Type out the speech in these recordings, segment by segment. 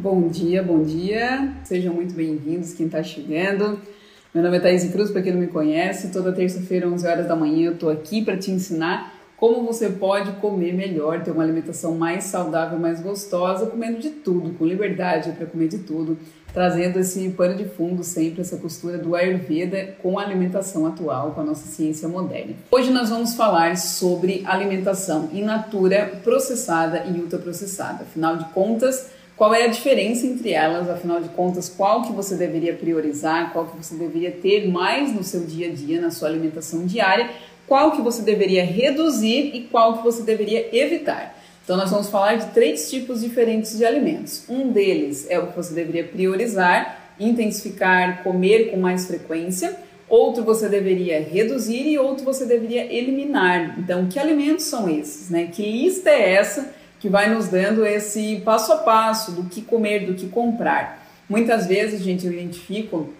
Bom dia, bom dia. Sejam muito bem-vindos quem está chegando. Meu nome é Thaís Cruz, para quem não me conhece. Toda terça-feira, 11 horas da manhã, eu estou aqui para te ensinar como você pode comer melhor, ter uma alimentação mais saudável, mais gostosa, comendo de tudo, com liberdade para comer de tudo, trazendo esse pano de fundo sempre essa costura do Ayurveda com a alimentação atual, com a nossa ciência moderna. Hoje nós vamos falar sobre alimentação in natura, processada e ultraprocessada. Afinal de contas, qual é a diferença entre elas, afinal de contas, qual que você deveria priorizar, qual que você deveria ter mais no seu dia a dia, na sua alimentação diária, qual que você deveria reduzir e qual que você deveria evitar. Então nós vamos falar de três tipos diferentes de alimentos. Um deles é o que você deveria priorizar, intensificar, comer com mais frequência. Outro você deveria reduzir e outro você deveria eliminar. Então, que alimentos são esses, né? Que lista é essa que vai nos dando esse passo a passo do que comer, do que comprar. Muitas vezes, gente, eu identifico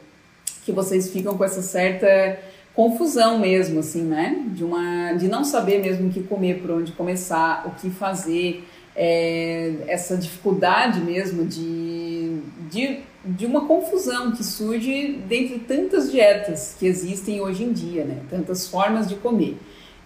que vocês ficam com essa certa confusão mesmo, assim, né? De, uma, de não saber mesmo o que comer, por onde começar, o que fazer, é, essa dificuldade mesmo de, de, de uma confusão que surge dentre tantas dietas que existem hoje em dia, né? Tantas formas de comer.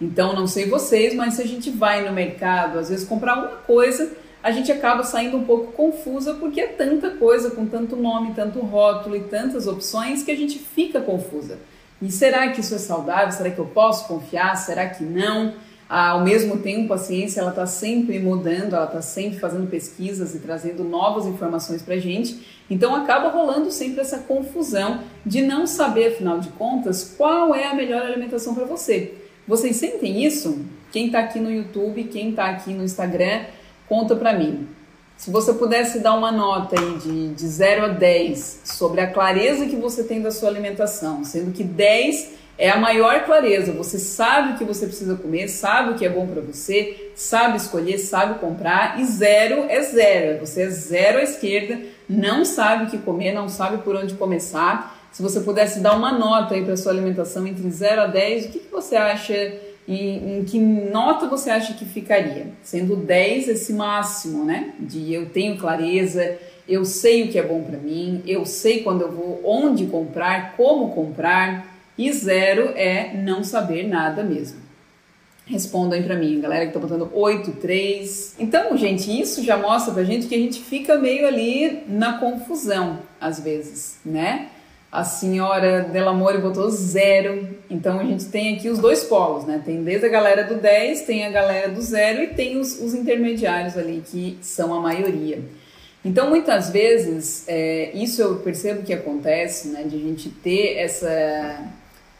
Então, não sei vocês, mas se a gente vai no mercado, às vezes comprar uma coisa, a gente acaba saindo um pouco confusa porque é tanta coisa, com tanto nome, tanto rótulo e tantas opções que a gente fica confusa. E será que isso é saudável? Será que eu posso confiar? Será que não? Ao mesmo tempo, a ciência ela está sempre mudando, ela está sempre fazendo pesquisas e trazendo novas informações para a gente. Então acaba rolando sempre essa confusão de não saber, afinal de contas, qual é a melhor alimentação para você. Vocês sentem isso? Quem está aqui no YouTube, quem está aqui no Instagram, conta para mim. Se você pudesse dar uma nota aí de, de 0 a 10 sobre a clareza que você tem da sua alimentação, sendo que 10 é a maior clareza, você sabe o que você precisa comer, sabe o que é bom para você, sabe escolher, sabe comprar, e zero é zero, você é zero à esquerda, não sabe o que comer, não sabe por onde começar, se você pudesse dar uma nota aí para sua alimentação entre 0 a 10, o que, que você acha e em que nota você acha que ficaria? Sendo 10 esse máximo, né? De eu tenho clareza, eu sei o que é bom para mim, eu sei quando eu vou, onde comprar, como comprar, e zero é não saber nada mesmo. Respondam aí para mim, galera que tá botando 8, 3. Então, gente, isso já mostra pra gente que a gente fica meio ali na confusão, às vezes, né? A senhora Delamore botou zero. Então a gente tem aqui os dois polos, né? Tem desde a galera do 10, tem a galera do zero e tem os, os intermediários ali, que são a maioria. Então muitas vezes, é, isso eu percebo que acontece, né? De a gente ter essa,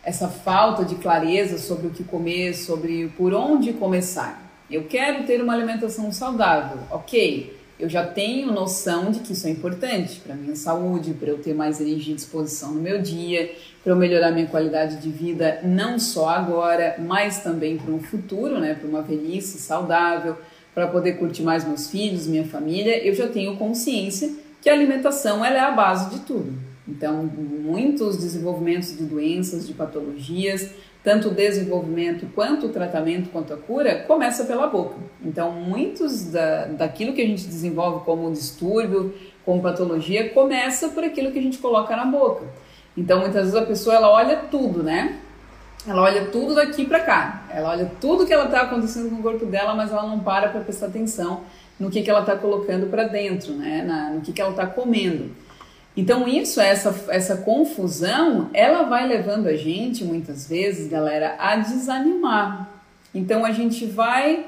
essa falta de clareza sobre o que comer, sobre por onde começar. Eu quero ter uma alimentação saudável, ok eu já tenho noção de que isso é importante para minha saúde, para eu ter mais energia e disposição no meu dia, para eu melhorar minha qualidade de vida não só agora, mas também para um futuro, né, para uma velhice saudável, para poder curtir mais meus filhos, minha família. Eu já tenho consciência que a alimentação ela é a base de tudo. Então, muitos desenvolvimentos de doenças, de patologias, tanto o desenvolvimento quanto o tratamento quanto a cura começa pela boca. Então, muitos da, daquilo que a gente desenvolve como distúrbio, como patologia, começa por aquilo que a gente coloca na boca. Então, muitas vezes a pessoa ela olha tudo, né? Ela olha tudo daqui para cá. Ela olha tudo que ela está acontecendo com o corpo dela, mas ela não para para prestar atenção no que, que ela está colocando para dentro, né? Na, no que, que ela está comendo. Então isso, essa, essa confusão, ela vai levando a gente, muitas vezes, galera, a desanimar. Então a gente vai,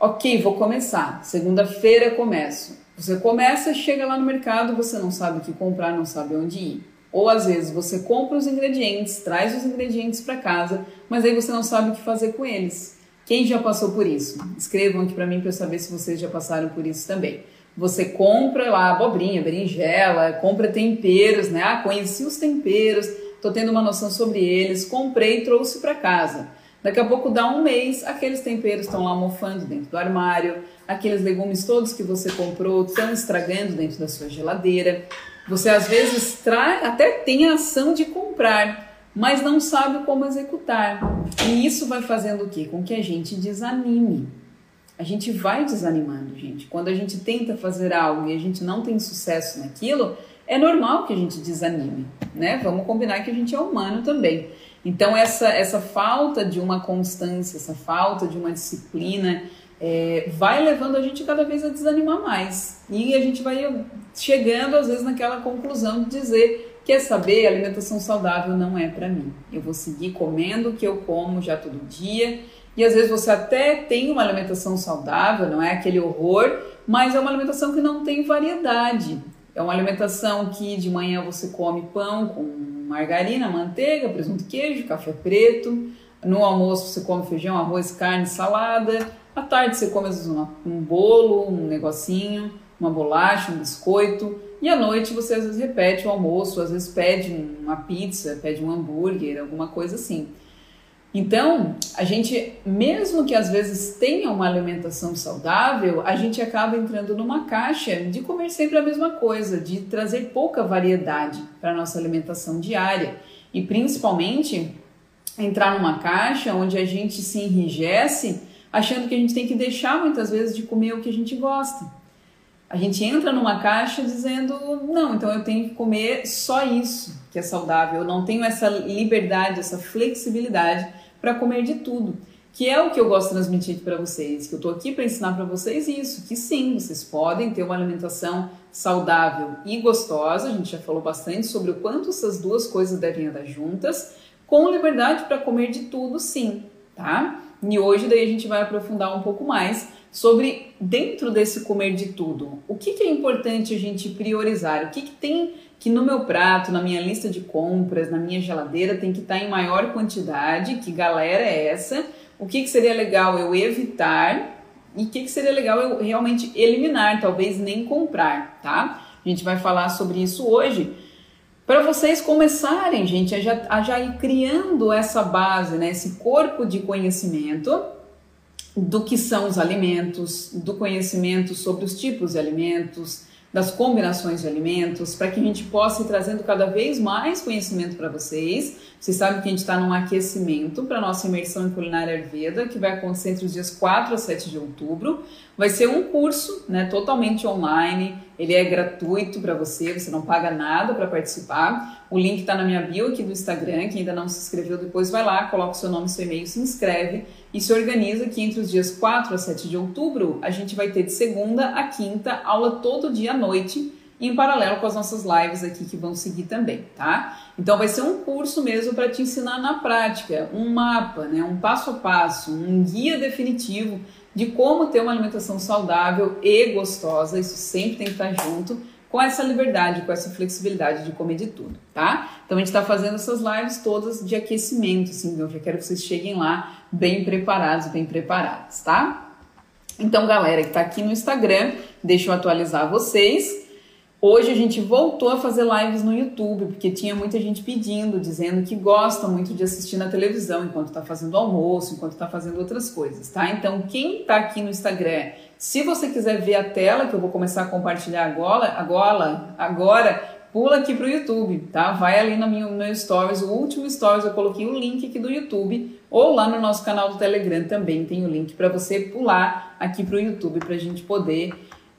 ok, vou começar. Segunda-feira começo. Você começa, chega lá no mercado, você não sabe o que comprar, não sabe onde ir. Ou às vezes você compra os ingredientes, traz os ingredientes para casa, mas aí você não sabe o que fazer com eles. Quem já passou por isso? Escrevam aqui para mim para eu saber se vocês já passaram por isso também. Você compra lá abobrinha, berinjela, compra temperos, né? Ah, conheci os temperos, tô tendo uma noção sobre eles, comprei e trouxe para casa. Daqui a pouco dá um mês, aqueles temperos estão lá mofando dentro do armário, aqueles legumes todos que você comprou estão estragando dentro da sua geladeira. Você às vezes até tem a ação de comprar, mas não sabe como executar. E isso vai fazendo o quê? Com que a gente desanime. A gente vai desanimando, gente. Quando a gente tenta fazer algo e a gente não tem sucesso naquilo, é normal que a gente desanime, né? Vamos combinar que a gente é humano também. Então essa essa falta de uma constância, essa falta de uma disciplina é, vai levando a gente cada vez a desanimar mais e a gente vai chegando às vezes naquela conclusão de dizer quer saber alimentação saudável não é para mim. Eu vou seguir comendo o que eu como já todo dia e às vezes você até tem uma alimentação saudável, não é aquele horror, mas é uma alimentação que não tem variedade. É uma alimentação que de manhã você come pão com margarina, manteiga, presunto, queijo, café preto. No almoço você come feijão, arroz, carne, salada. À tarde você come uma, um bolo, um negocinho, uma bolacha, um biscoito. E à noite você às vezes repete o almoço, às vezes pede uma pizza, pede um hambúrguer, alguma coisa assim. Então, a gente, mesmo que às vezes tenha uma alimentação saudável, a gente acaba entrando numa caixa de comer sempre a mesma coisa, de trazer pouca variedade para a nossa alimentação diária. E principalmente entrar numa caixa onde a gente se enrijece achando que a gente tem que deixar muitas vezes de comer o que a gente gosta. A gente entra numa caixa dizendo, não, então eu tenho que comer só isso que é saudável, eu não tenho essa liberdade, essa flexibilidade para comer de tudo. Que é o que eu gosto de transmitir para vocês, que eu estou aqui para ensinar para vocês isso, que sim, vocês podem ter uma alimentação saudável e gostosa, a gente já falou bastante sobre o quanto essas duas coisas devem andar juntas, com liberdade para comer de tudo, sim, tá? E hoje daí a gente vai aprofundar um pouco mais sobre dentro desse comer de tudo, o que, que é importante a gente priorizar, o que, que tem que no meu prato, na minha lista de compras, na minha geladeira tem que estar em maior quantidade, que galera é essa, o que, que seria legal eu evitar? E o que, que seria legal eu realmente eliminar, talvez nem comprar, tá? A gente vai falar sobre isso hoje. Para vocês começarem, gente, a já, a já ir criando essa base, né, esse corpo de conhecimento do que são os alimentos, do conhecimento sobre os tipos de alimentos, das combinações de alimentos, para que a gente possa ir trazendo cada vez mais conhecimento para vocês. Vocês sabem que a gente está num aquecimento para a nossa imersão em culinária Ayurveda, que vai acontecer entre os dias 4 a 7 de outubro. Vai ser um curso né, totalmente online, ele é gratuito para você, você não paga nada para participar. O link está na minha bio aqui do Instagram, quem ainda não se inscreveu depois vai lá, coloca o seu nome seu e-mail, se inscreve e se organiza que entre os dias 4 a 7 de outubro a gente vai ter de segunda a quinta aula todo dia à noite, em paralelo com as nossas lives aqui que vão seguir também, tá? Então vai ser um curso mesmo para te ensinar na prática, um mapa, né, um passo a passo, um guia definitivo de como ter uma alimentação saudável e gostosa. Isso sempre tem que estar junto com essa liberdade, com essa flexibilidade de comer de tudo, tá? Então a gente está fazendo essas lives todas de aquecimento, assim, eu já quero que vocês cheguem lá bem preparados, bem preparados, tá? Então, galera que está aqui no Instagram, deixa eu atualizar vocês. Hoje a gente voltou a fazer lives no YouTube, porque tinha muita gente pedindo, dizendo que gosta muito de assistir na televisão enquanto está fazendo almoço, enquanto está fazendo outras coisas, tá? Então, quem está aqui no Instagram, se você quiser ver a tela que eu vou começar a compartilhar agora, agora, agora pula aqui para o YouTube, tá? Vai ali no meu, meu stories, o último stories eu coloquei o link aqui do YouTube, ou lá no nosso canal do Telegram também tem o link para você pular aqui para o YouTube para a gente poder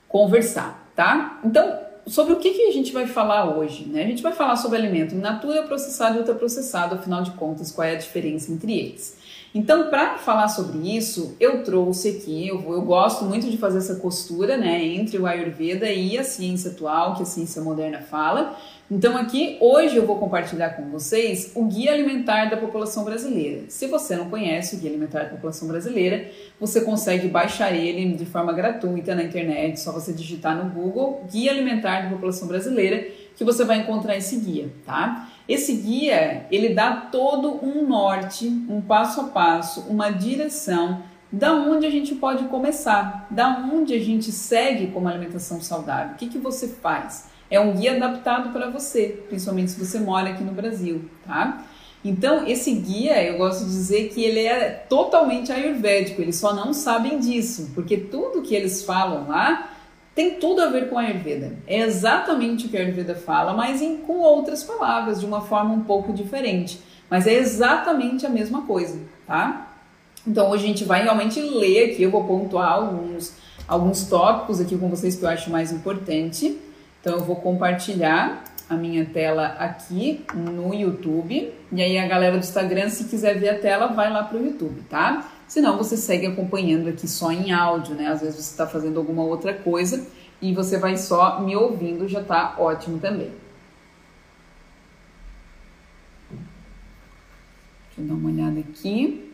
conversar, tá? Então, sobre o que, que a gente vai falar hoje, né? A gente vai falar sobre alimento in natura, processado e ultraprocessado, afinal de contas, qual é a diferença entre eles. Então, para falar sobre isso, eu trouxe aqui, eu, eu, gosto muito de fazer essa costura, né, entre o Ayurveda e a ciência atual, que a ciência moderna fala. Então, aqui, hoje eu vou compartilhar com vocês o Guia Alimentar da População Brasileira. Se você não conhece o Guia Alimentar da População Brasileira, você consegue baixar ele de forma gratuita na internet, só você digitar no Google Guia Alimentar da População Brasileira, que você vai encontrar esse guia, tá? Esse guia, ele dá todo um norte, um passo a passo, uma direção da onde a gente pode começar, da onde a gente segue com uma alimentação saudável. O que, que você faz? É um guia adaptado para você, principalmente se você mora aqui no Brasil, tá? Então, esse guia, eu gosto de dizer que ele é totalmente ayurvédico, eles só não sabem disso, porque tudo que eles falam lá tem tudo a ver com a Ayurveda. É exatamente o que a Ayurveda fala, mas em, com outras palavras, de uma forma um pouco diferente. Mas é exatamente a mesma coisa, tá? Então hoje a gente vai realmente ler aqui, eu vou pontuar alguns, alguns tópicos aqui com vocês que eu acho mais importante. Então eu vou compartilhar a minha tela aqui no YouTube. E aí a galera do Instagram, se quiser ver a tela, vai lá para o YouTube, tá? Senão você segue acompanhando aqui só em áudio, né? Às vezes você está fazendo alguma outra coisa e você vai só me ouvindo, já tá ótimo também. Deixa eu dar uma olhada aqui.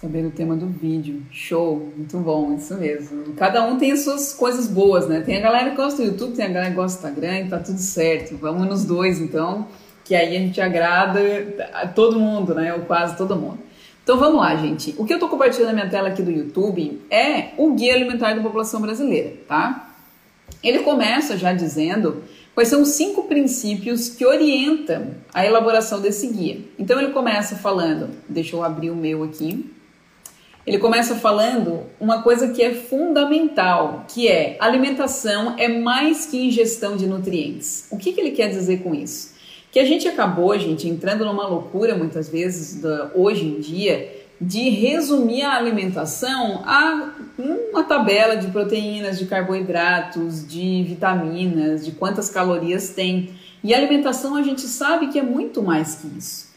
Saber o tema do vídeo. Show, muito bom, isso mesmo. Cada um tem as suas coisas boas, né? Tem a galera que gosta do YouTube, tem a galera que gosta do Instagram, tá tudo certo. Vamos nos dois, então, que aí a gente agrada a todo mundo, né? Ou quase todo mundo. Então vamos lá, gente. O que eu tô compartilhando na minha tela aqui do YouTube é o Guia Alimentar da População Brasileira, tá? Ele começa já dizendo quais são os cinco princípios que orientam a elaboração desse guia. Então ele começa falando, deixa eu abrir o meu aqui. Ele começa falando uma coisa que é fundamental, que é alimentação é mais que ingestão de nutrientes. O que, que ele quer dizer com isso? Que a gente acabou, gente, entrando numa loucura muitas vezes da, hoje em dia de resumir a alimentação a uma tabela de proteínas, de carboidratos, de vitaminas, de quantas calorias tem. E a alimentação a gente sabe que é muito mais que isso.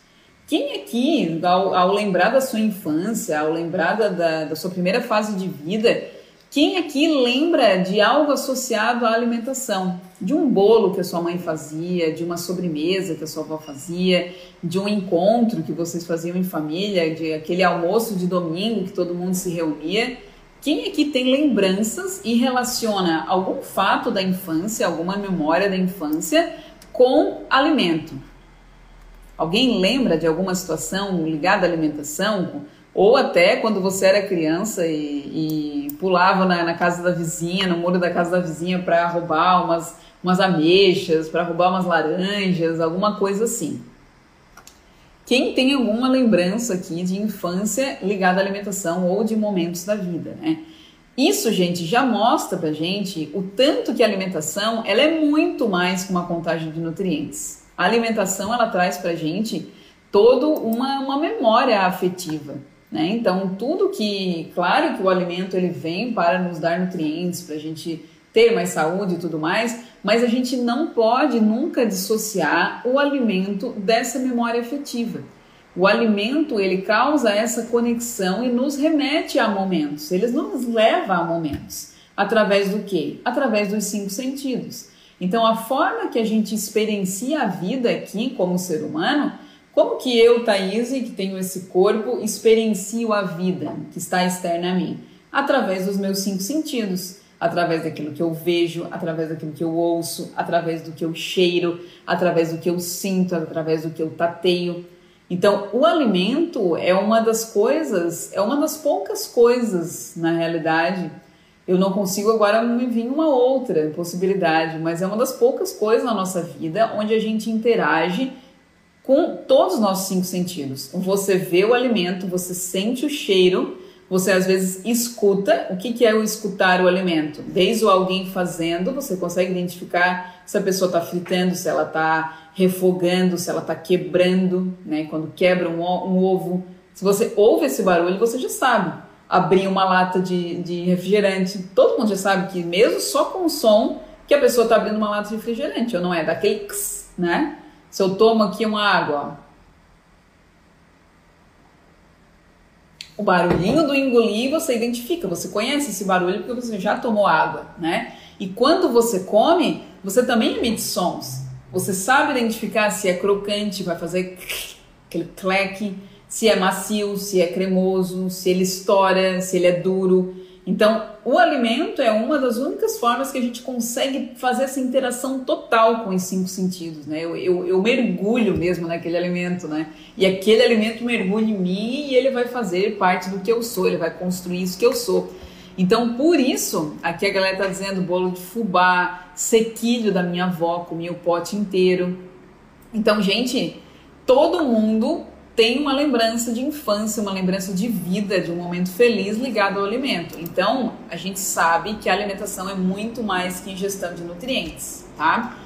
Quem aqui, ao, ao lembrar da sua infância, ao lembrar da, da, da sua primeira fase de vida, quem aqui lembra de algo associado à alimentação? De um bolo que a sua mãe fazia, de uma sobremesa que a sua avó fazia, de um encontro que vocês faziam em família, de aquele almoço de domingo que todo mundo se reunia? Quem aqui tem lembranças e relaciona algum fato da infância, alguma memória da infância com alimento? Alguém lembra de alguma situação ligada à alimentação? Ou até quando você era criança e, e pulava na, na, casa da vizinha, no muro da casa da vizinha para roubar umas, umas ameixas, para roubar umas laranjas, alguma coisa assim. Quem tem alguma lembrança aqui de infância ligada à alimentação ou de momentos da vida, né? Isso, gente, já mostra pra gente o tanto que a alimentação ela é muito mais que uma contagem de nutrientes. A alimentação ela traz para gente toda uma, uma memória afetiva. Né? Então, tudo que, claro que o alimento ele vem para nos dar nutrientes, para a gente ter mais saúde e tudo mais, mas a gente não pode nunca dissociar o alimento dessa memória afetiva. O alimento ele causa essa conexão e nos remete a momentos, ele nos leva a momentos. Através do quê? Através dos cinco sentidos. Então, a forma que a gente experiencia a vida aqui como ser humano, como que eu, Thaís, que tenho esse corpo, experiencio a vida que está externa a mim? Através dos meus cinco sentidos, através daquilo que eu vejo, através daquilo que eu ouço, através do que eu cheiro, através do que eu sinto, através do que eu tateio. Então, o alimento é uma das coisas, é uma das poucas coisas, na realidade, eu não consigo agora me vir uma outra possibilidade, mas é uma das poucas coisas na nossa vida onde a gente interage com todos os nossos cinco sentidos. Você vê o alimento, você sente o cheiro, você às vezes escuta. O que, que é o escutar o alimento? Desde o alguém fazendo, você consegue identificar se a pessoa está fritando, se ela está refogando, se ela está quebrando, né? Quando quebra um, um ovo. Se você ouve esse barulho, você já sabe abrir uma lata de, de refrigerante. Todo mundo já sabe que mesmo só com o som que a pessoa está abrindo uma lata de refrigerante, ou não é? Daquele né? Se eu tomo aqui uma água. O barulhinho do engolir você identifica, você conhece esse barulho porque você já tomou água, né? E quando você come, você também emite sons. Você sabe identificar se é crocante, vai fazer aquele clack, se é macio, se é cremoso, se ele estoura, se ele é duro. Então, o alimento é uma das únicas formas que a gente consegue fazer essa interação total com os cinco sentidos, né? Eu, eu, eu, mergulho mesmo naquele alimento, né? E aquele alimento mergulha em mim e ele vai fazer parte do que eu sou, ele vai construir isso que eu sou. Então, por isso, aqui a galera tá dizendo bolo de fubá, sequilho da minha avó, comia o pote inteiro. Então, gente, todo mundo tem uma lembrança de infância, uma lembrança de vida, de um momento feliz ligado ao alimento. Então, a gente sabe que a alimentação é muito mais que ingestão de nutrientes, tá?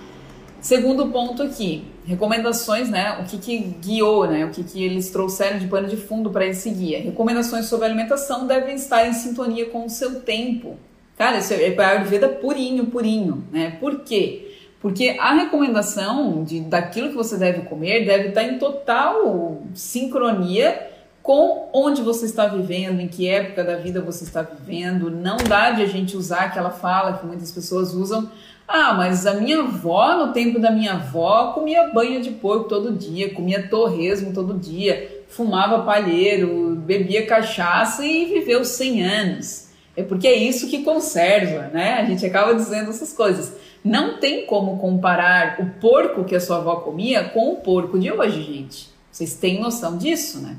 Segundo ponto aqui, recomendações, né? O que, que guiou, né? O que, que eles trouxeram de pano de fundo para esse guia. Recomendações sobre alimentação devem estar em sintonia com o seu tempo. Cara, isso é Ayurveda purinho, purinho, né? Por quê? Porque a recomendação de, daquilo que você deve comer deve estar em total sincronia com onde você está vivendo, em que época da vida você está vivendo. Não dá de a gente usar aquela fala que muitas pessoas usam. Ah, mas a minha avó, no tempo da minha avó, comia banha de porco todo dia, comia torresmo todo dia, fumava palheiro, bebia cachaça e viveu 100 anos. É porque é isso que conserva, né? A gente acaba dizendo essas coisas. Não tem como comparar o porco que a sua avó comia com o porco de hoje, gente. Vocês têm noção disso, né?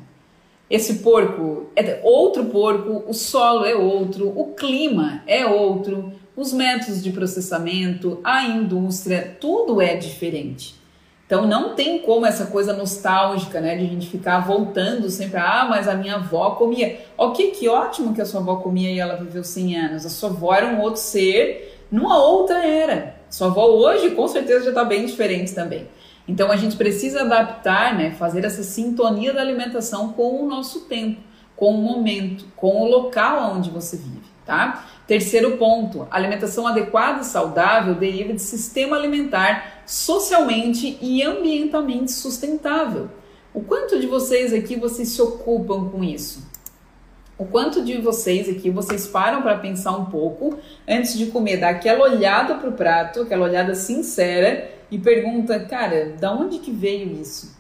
Esse porco é outro porco, o solo é outro, o clima é outro, os métodos de processamento, a indústria, tudo é diferente. Então não tem como essa coisa nostálgica, né, de a gente ficar voltando sempre, ah, mas a minha avó comia. Ok, que ótimo que a sua avó comia e ela viveu 100 anos. A sua avó era um outro ser numa outra era. Sua avó hoje com certeza já está bem diferente também. Então a gente precisa adaptar, né, fazer essa sintonia da alimentação com o nosso tempo, com o momento, com o local onde você vive, tá? Terceiro ponto, alimentação adequada e saudável deriva de sistema alimentar socialmente e ambientalmente sustentável. O quanto de vocês aqui vocês se ocupam com isso? O quanto de vocês aqui vocês param para pensar um pouco antes de comer, dar aquela olhada para o prato, aquela olhada sincera e pergunta, cara, da onde que veio isso?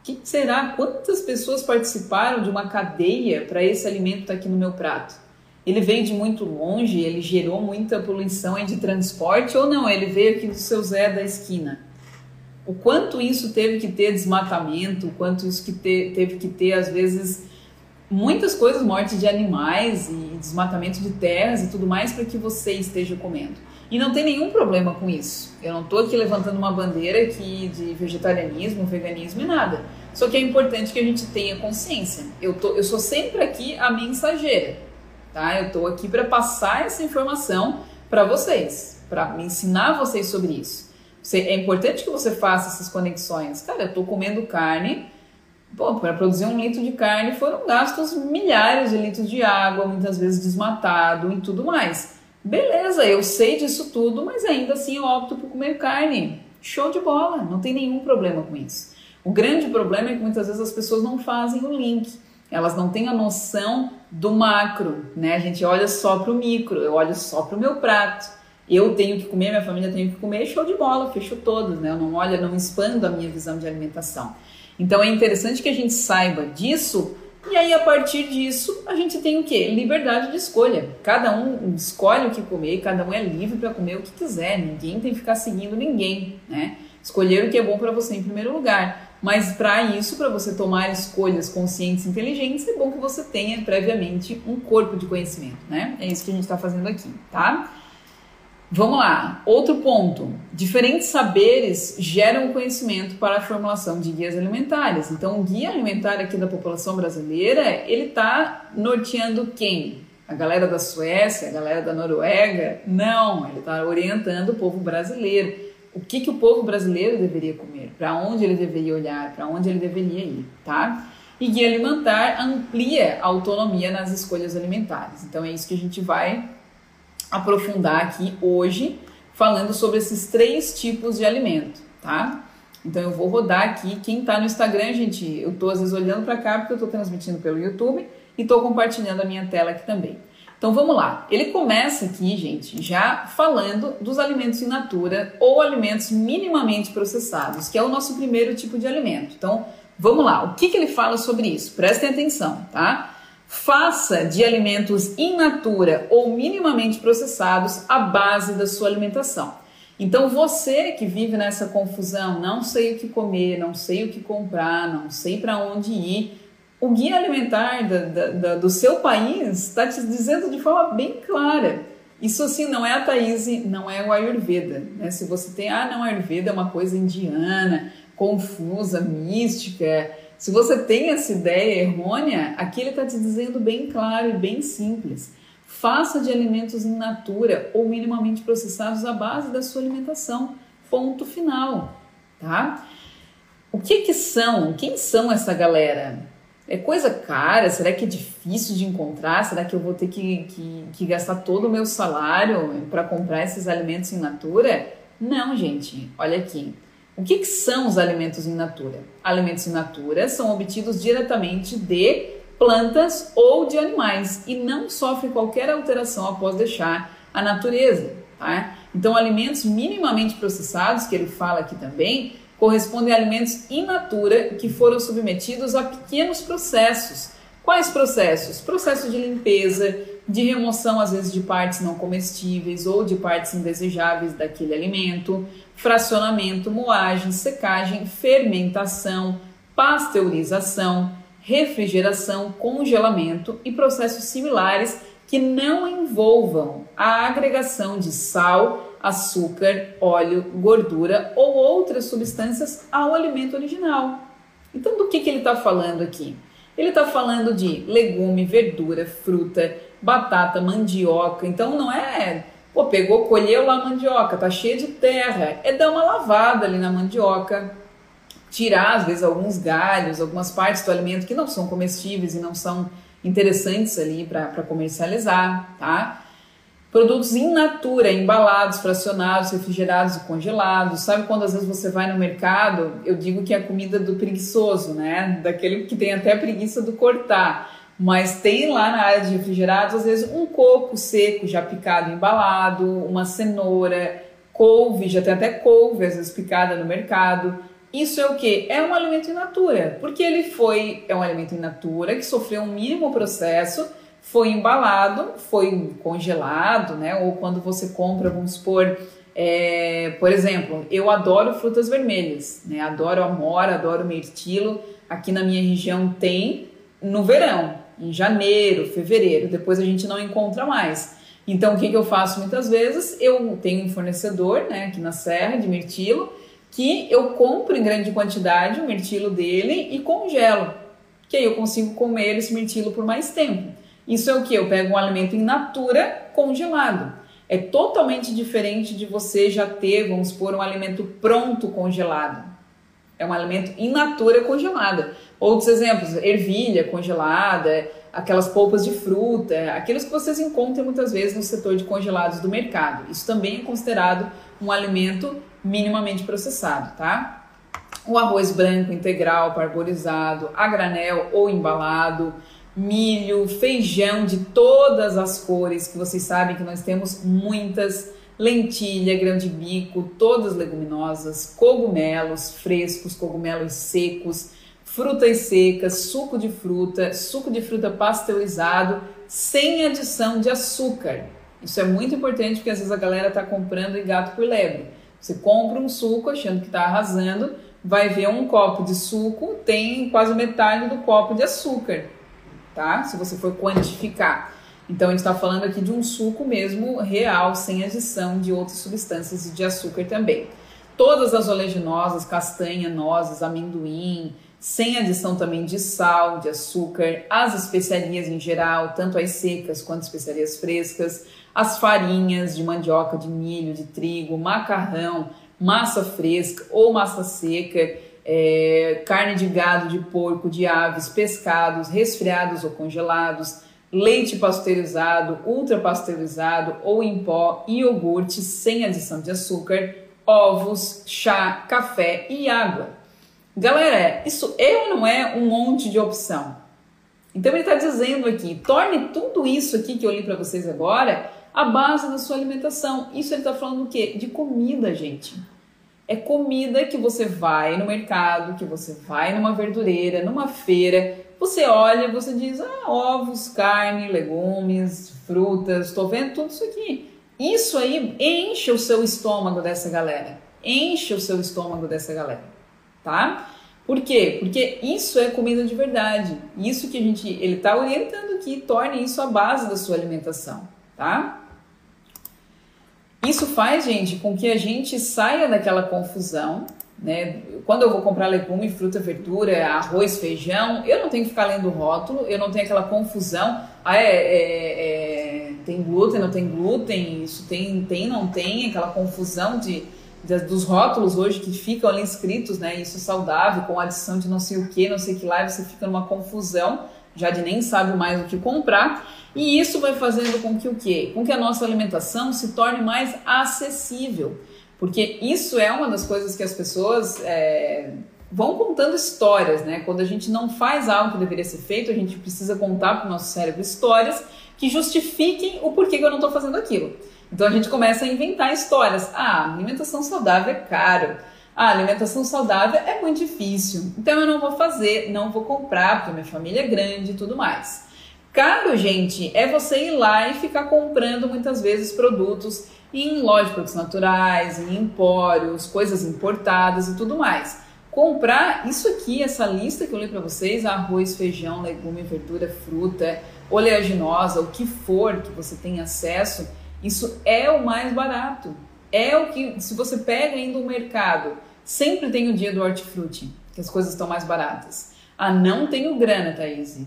O que será? Quantas pessoas participaram de uma cadeia para esse alimento estar tá aqui no meu prato? Ele veio de muito longe, ele gerou muita poluição de transporte ou não? Ele veio aqui do seu Zé da esquina. O quanto isso teve que ter desmatamento, o quanto isso que ter, teve que ter, às vezes, muitas coisas, morte de animais e desmatamento de terras e tudo mais para que você esteja comendo. E não tem nenhum problema com isso. Eu não estou aqui levantando uma bandeira aqui de vegetarianismo, veganismo e nada. Só que é importante que a gente tenha consciência. Eu, tô, eu sou sempre aqui a mensageira, tá? Eu estou aqui para passar essa informação para vocês, para ensinar vocês sobre isso. Você, é importante que você faça essas conexões. Cara, eu estou comendo carne. para produzir um litro de carne foram gastos milhares de litros de água, muitas vezes desmatado e tudo mais. Beleza, eu sei disso tudo, mas ainda assim eu opto por comer carne. Show de bola, não tem nenhum problema com isso. O grande problema é que muitas vezes as pessoas não fazem o link, elas não têm a noção do macro, né? A gente olha só para o micro, eu olho só para o meu prato. Eu tenho que comer, minha família tem que comer, show de bola, fecho todos, né? Eu não olho, não expando a minha visão de alimentação. Então é interessante que a gente saiba disso e aí, a partir disso, a gente tem o quê? Liberdade de escolha. Cada um escolhe o que comer, cada um é livre para comer o que quiser. Ninguém tem que ficar seguindo ninguém, né? Escolher o que é bom para você em primeiro lugar. Mas para isso, para você tomar escolhas conscientes e inteligentes, é bom que você tenha previamente um corpo de conhecimento, né? É isso que a gente está fazendo aqui, tá? Vamos lá, outro ponto. Diferentes saberes geram conhecimento para a formulação de guias alimentares. Então, o guia alimentar aqui da população brasileira, ele está norteando quem? A galera da Suécia, a galera da Noruega? Não, ele está orientando o povo brasileiro. O que, que o povo brasileiro deveria comer? Para onde ele deveria olhar? Para onde ele deveria ir, tá? E guia alimentar amplia a autonomia nas escolhas alimentares. Então, é isso que a gente vai aprofundar aqui hoje, falando sobre esses três tipos de alimento, tá? Então eu vou rodar aqui. Quem tá no Instagram, gente, eu tô às vezes olhando para cá porque eu tô transmitindo pelo YouTube e tô compartilhando a minha tela aqui também. Então vamos lá. Ele começa aqui, gente, já falando dos alimentos in natura ou alimentos minimamente processados, que é o nosso primeiro tipo de alimento. Então, vamos lá. O que, que ele fala sobre isso? Prestem atenção, tá? Faça de alimentos in natura ou minimamente processados a base da sua alimentação. Então, você que vive nessa confusão, não sei o que comer, não sei o que comprar, não sei para onde ir, o guia alimentar da, da, da, do seu país está te dizendo de forma bem clara. Isso assim não é a Thaís, não é o Ayurveda. Né? Se você tem, ah, não, Ayurveda é uma coisa indiana, confusa, mística, se você tem essa ideia errônea, aqui ele está te dizendo bem claro e bem simples. Faça de alimentos in natura ou minimamente processados a base da sua alimentação. Ponto final. tá? O que que são? Quem são essa galera? É coisa cara? Será que é difícil de encontrar? Será que eu vou ter que, que, que gastar todo o meu salário para comprar esses alimentos in natura? Não, gente. Olha aqui. O que, que são os alimentos in natura? Alimentos in natura são obtidos diretamente de plantas ou de animais e não sofrem qualquer alteração após deixar a natureza. Tá? Então, alimentos minimamente processados, que ele fala aqui também, correspondem a alimentos in natura que foram submetidos a pequenos processos. Quais processos? Processo de limpeza, de remoção às vezes de partes não comestíveis ou de partes indesejáveis daquele alimento, fracionamento, moagem, secagem, fermentação, pasteurização, refrigeração, congelamento e processos similares que não envolvam a agregação de sal, açúcar, óleo, gordura ou outras substâncias ao alimento original. Então, do que, que ele está falando aqui? Ele está falando de legume, verdura, fruta, batata, mandioca. Então, não é, pô, pegou, colheu lá a mandioca, tá cheia de terra. É dar uma lavada ali na mandioca, tirar às vezes alguns galhos, algumas partes do alimento que não são comestíveis e não são interessantes ali para comercializar, tá? Produtos in natura, embalados, fracionados, refrigerados e congelados. Sabe quando às vezes você vai no mercado, eu digo que é a comida do preguiçoso, né? Daquele que tem até preguiça do cortar. Mas tem lá na área de refrigerados, às vezes, um coco seco já picado embalado, uma cenoura, couve, já tem até couve às vezes picada no mercado. Isso é o que? É um alimento in natura, porque ele foi, é um alimento in natura que sofreu um mínimo processo foi embalado, foi congelado, né? Ou quando você compra, vamos supor, é, por exemplo, eu adoro frutas vermelhas, né? Adoro amora, adoro mirtilo. Aqui na minha região tem no verão, em janeiro, fevereiro. Depois a gente não encontra mais. Então, o que, que eu faço muitas vezes? Eu tenho um fornecedor, né, aqui na Serra, de mirtilo, que eu compro em grande quantidade o mirtilo dele e congelo. Que aí eu consigo comer esse mirtilo por mais tempo. Isso é o que? Eu pego um alimento in natura congelado. É totalmente diferente de você já ter, vamos supor, um alimento pronto congelado. É um alimento in natura congelada. Outros exemplos, ervilha congelada, aquelas polpas de fruta, aqueles que vocês encontram muitas vezes no setor de congelados do mercado. Isso também é considerado um alimento minimamente processado, tá? O arroz branco integral, parborizado, a granel ou embalado, milho, feijão de todas as cores, que vocês sabem que nós temos muitas, lentilha, grão de bico, todas leguminosas, cogumelos frescos, cogumelos secos, frutas secas, suco de fruta, suco de fruta pasteurizado, sem adição de açúcar. Isso é muito importante porque às vezes a galera está comprando e gato por lebre. Você compra um suco achando que está arrasando, vai ver um copo de suco, tem quase metade do copo de açúcar tá? Se você for quantificar. Então, a gente está falando aqui de um suco mesmo real, sem adição de outras substâncias e de açúcar também. Todas as oleaginosas, castanha, nozes, amendoim, sem adição também de sal, de açúcar, as especiarias em geral, tanto as secas quanto as especiarias frescas, as farinhas de mandioca, de milho, de trigo, macarrão, massa fresca ou massa seca, é, carne de gado, de porco, de aves, pescados, resfriados ou congelados, leite pasteurizado, ultrapasteurizado ou em pó, iogurte sem adição de açúcar, ovos, chá, café e água. Galera, isso é ou não é um monte de opção? Então ele está dizendo aqui, torne tudo isso aqui que eu li para vocês agora a base da sua alimentação. Isso ele está falando o quê? De comida, gente é comida que você vai no mercado, que você vai numa verdureira, numa feira, você olha, você diz, ah, ovos, carne, legumes, frutas, estou vendo tudo isso aqui. Isso aí enche o seu estômago dessa galera. Enche o seu estômago dessa galera, tá? Por quê? Porque isso é comida de verdade. Isso que a gente, ele está orientando aqui, torne isso a base da sua alimentação, tá? Isso faz, gente, com que a gente saia daquela confusão, né? Quando eu vou comprar legume, fruta, verdura, arroz, feijão, eu não tenho que ficar lendo rótulo, eu não tenho aquela confusão. Ah, é, é, é, tem glúten, não tem glúten, isso tem, tem, não tem, aquela confusão de, dos rótulos hoje que ficam ali escritos, né? Isso é saudável, com adição de não sei o que, não sei o que lá, você fica numa confusão, já de nem sabe mais o que comprar. E isso vai fazendo com que o quê? Com que a nossa alimentação se torne mais acessível. Porque isso é uma das coisas que as pessoas é, vão contando histórias, né? Quando a gente não faz algo que deveria ser feito, a gente precisa contar para o nosso cérebro histórias que justifiquem o porquê que eu não estou fazendo aquilo. Então a gente começa a inventar histórias. Ah, alimentação saudável é caro. Ah, alimentação saudável é muito difícil. Então eu não vou fazer, não vou comprar, porque minha família é grande e tudo mais. Caro, gente, é você ir lá e ficar comprando muitas vezes produtos em lojas de produtos naturais, em empórios, coisas importadas e tudo mais comprar isso aqui, essa lista que eu li para vocês, arroz, feijão, legume, verdura, fruta, oleaginosa, o que for que você tem acesso, isso é o mais barato. É o que, se você pega ainda o mercado, sempre tem o dia do hortifruti, que as coisas estão mais baratas. Ah, não tenho grana, Thaís.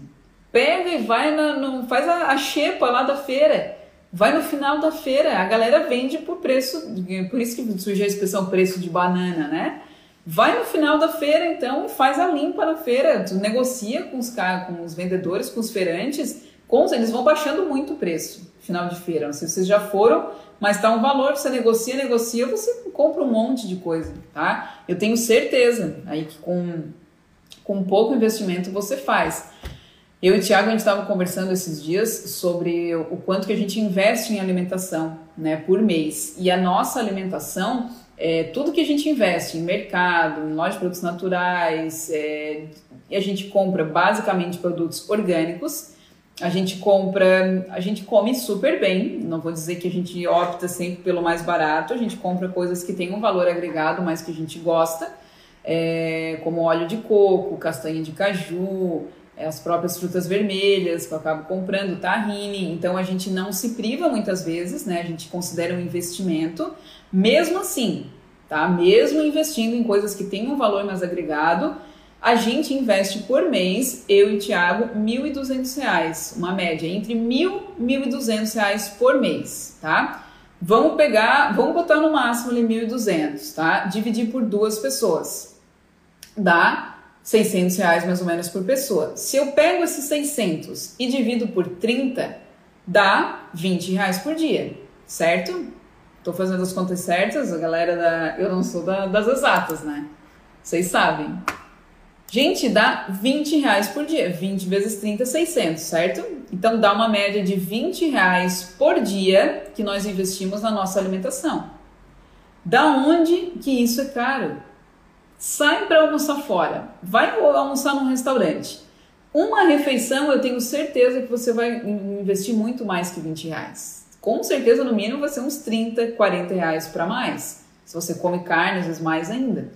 Pega e vai na, no, faz a, a xepa lá da feira. Vai no final da feira, a galera vende por preço, por isso que surge a expressão preço de banana, né? Vai no final da feira, então, e faz a limpa na feira. Tu negocia com os, com os vendedores, com os feirantes, com, eles vão baixando muito o preço final de feira. Não sei se vocês já foram, mas tá um valor, você negocia, negocia, você compra um monte de coisa, tá? Eu tenho certeza aí que com, com pouco investimento você faz. Eu e o Thiago, a gente estava conversando esses dias sobre o quanto que a gente investe em alimentação, né, por mês. E a nossa alimentação é, tudo que a gente investe em mercado, em loja de produtos naturais, é, a gente compra basicamente produtos orgânicos. A gente compra, a gente come super bem. Não vou dizer que a gente opta sempre pelo mais barato. A gente compra coisas que têm um valor agregado, mas que a gente gosta, é, como óleo de coco, castanha de caju, as próprias frutas vermelhas que eu acabo comprando, tahine. Então a gente não se priva muitas vezes, né? A gente considera um investimento. Mesmo assim, tá? Mesmo investindo em coisas que têm um valor mais agregado, a gente investe por mês, eu e Tiago, R$ 1.200, uma média entre R$ 1.000 e R$ 1.200 por mês, tá? Vamos pegar, vamos botar no máximo ali 1.200, tá? Dividir por duas pessoas. Dá 600 reais mais ou menos por pessoa. Se eu pego esses 600 e divido por 30, dá 20 reais por dia, certo? Tô fazendo as contas certas, a galera da. Eu não sou da, das exatas, né? Vocês sabem. Gente, dá 20 reais por dia. 20 vezes 30, 600, certo? Então dá uma média de 20 reais por dia que nós investimos na nossa alimentação. Da onde que isso é caro? Sai para almoçar fora, vai almoçar num restaurante. Uma refeição eu tenho certeza que você vai investir muito mais que 20 reais. Com certeza, no mínimo, vai ser uns 30, 40 reais para mais. Se você come carne, às vezes mais ainda.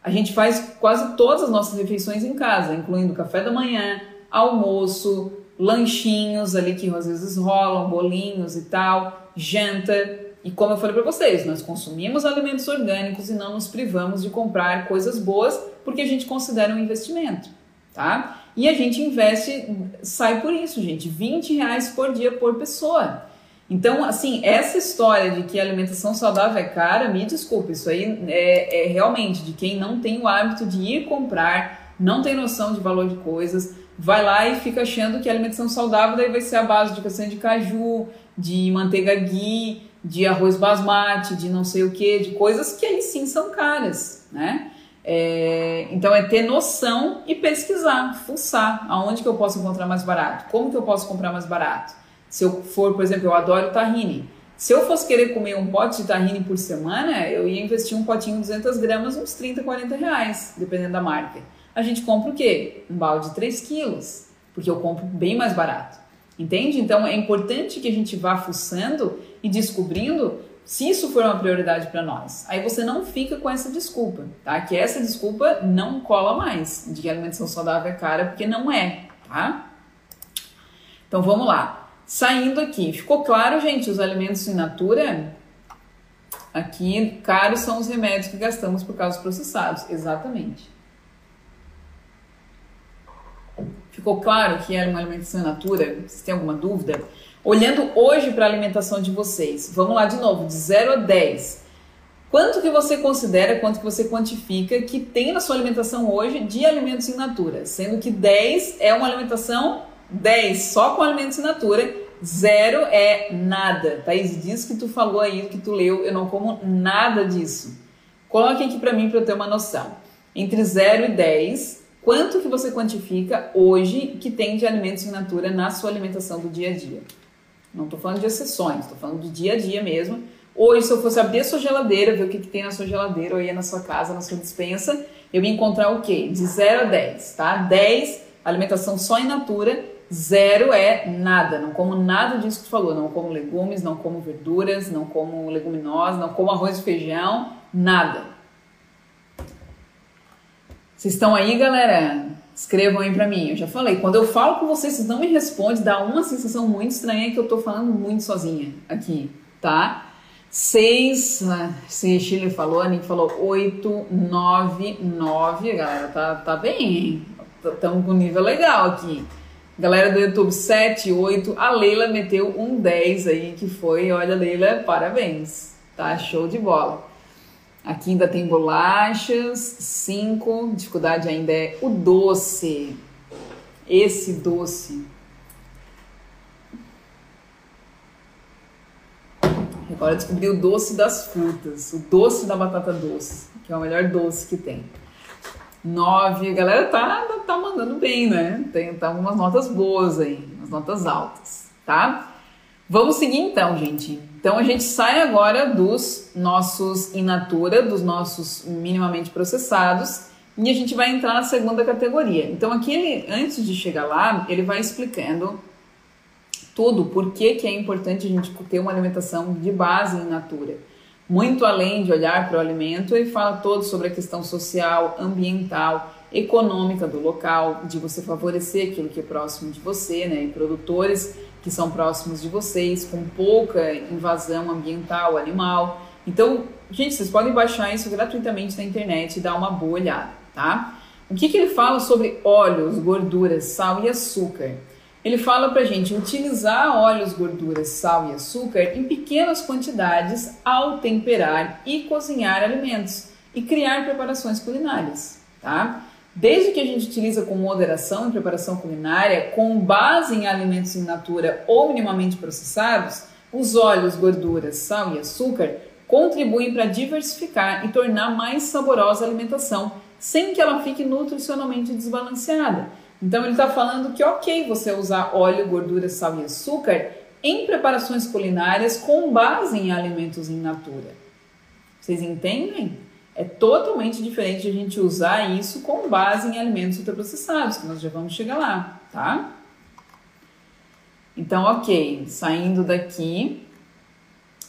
A gente faz quase todas as nossas refeições em casa, incluindo café da manhã, almoço, lanchinhos ali que às vezes rolam, bolinhos e tal, janta. E como eu falei para vocês, nós consumimos alimentos orgânicos e não nos privamos de comprar coisas boas porque a gente considera um investimento, tá? E a gente investe, sai por isso, gente, 20 reais por dia por pessoa. Então, assim, essa história de que a alimentação saudável é cara, me desculpe, isso aí é, é realmente de quem não tem o hábito de ir comprar, não tem noção de valor de coisas, vai lá e fica achando que a alimentação saudável daí vai ser a base de castanha de caju, de manteiga ghee, de arroz basmati, de não sei o que, de coisas que aí sim são caras, né? É, então é ter noção e pesquisar, fuçar aonde que eu posso encontrar mais barato, como que eu posso comprar mais barato. Se eu for, por exemplo, eu adoro tahine. Se eu fosse querer comer um pote de tahine por semana, eu ia investir um potinho de 200 gramas, uns 30, 40 reais, dependendo da marca. A gente compra o quê? Um balde de 3 quilos, porque eu compro bem mais barato. Entende? Então é importante que a gente vá fuçando e descobrindo se isso for uma prioridade para nós. Aí você não fica com essa desculpa, tá? Que essa desculpa não cola mais de que a alimentação saudável é cara, porque não é, tá? Então vamos lá. Saindo aqui, ficou claro, gente, os alimentos in natura? Aqui, caros são os remédios que gastamos por causa dos processados. Exatamente. Ficou claro que era uma alimentação in natura? Se tem alguma dúvida? Olhando hoje para a alimentação de vocês, vamos lá de novo, de 0 a 10. Quanto que você considera, quanto que você quantifica que tem na sua alimentação hoje de alimentos in natura? Sendo que 10 é uma alimentação 10 só com alimentos in natura, zero é nada. Thaís, diz que tu falou aí, que tu leu, eu não como nada disso. Coloque aqui para mim para eu ter uma noção. Entre 0 e 10, quanto que você quantifica hoje que tem de alimentos in natura na sua alimentação do dia a dia? Não estou falando de exceções, estou falando do dia a dia mesmo Hoje, se eu fosse abrir a sua geladeira, ver o que, que tem na sua geladeira, ou ir na sua casa, na sua dispensa, eu ia encontrar o quê? De 0 a 10, tá? 10, alimentação só in natura, 0 é nada, não como nada disso que tu falou, não como legumes, não como verduras, não como leguminosas, não como arroz e feijão, nada. Vocês estão aí, galera? Escrevam aí pra mim. Eu já falei, quando eu falo com vocês, vocês não me respondem, dá uma sensação muito estranha que eu tô falando muito sozinha aqui, tá? Seis, se Chile falou, a Nick falou oito, nove, nove, galera, tá, tá bem, estamos com nível legal aqui. Galera do YouTube, 7, 8, a Leila meteu um 10 aí, que foi, olha Leila, parabéns, tá show de bola. Aqui ainda tem bolachas, 5, dificuldade ainda é o doce, esse doce. Agora descobri o doce das frutas, o doce da batata doce, que é o melhor doce que tem. Nove, a galera tá, tá mandando bem, né? Tem tá umas notas boas aí, umas notas altas, tá? Vamos seguir então, gente. Então a gente sai agora dos nossos in natura, dos nossos minimamente processados, e a gente vai entrar na segunda categoria. Então aqui ele, antes de chegar lá, ele vai explicando tudo por que, que é importante a gente ter uma alimentação de base em natura. Muito além de olhar para o alimento, ele fala todo sobre a questão social, ambiental, econômica do local, de você favorecer aquilo que é próximo de você, né? E produtores que são próximos de vocês, com pouca invasão ambiental, animal. Então, gente, vocês podem baixar isso gratuitamente na internet e dar uma boa olhada, tá? O que, que ele fala sobre óleos, gorduras, sal e açúcar? Ele fala para gente utilizar óleos, gorduras, sal e açúcar em pequenas quantidades ao temperar e cozinhar alimentos e criar preparações culinárias, tá? Desde que a gente utiliza com moderação em preparação culinária, com base em alimentos in natura ou minimamente processados, os óleos, gorduras, sal e açúcar contribuem para diversificar e tornar mais saborosa a alimentação, sem que ela fique nutricionalmente desbalanceada então ele está falando que ok você usar óleo, gordura, sal e açúcar em preparações culinárias com base em alimentos in natura. Vocês entendem? É totalmente diferente a gente usar isso com base em alimentos ultraprocessados, que nós já vamos chegar lá, tá? Então, ok, saindo daqui,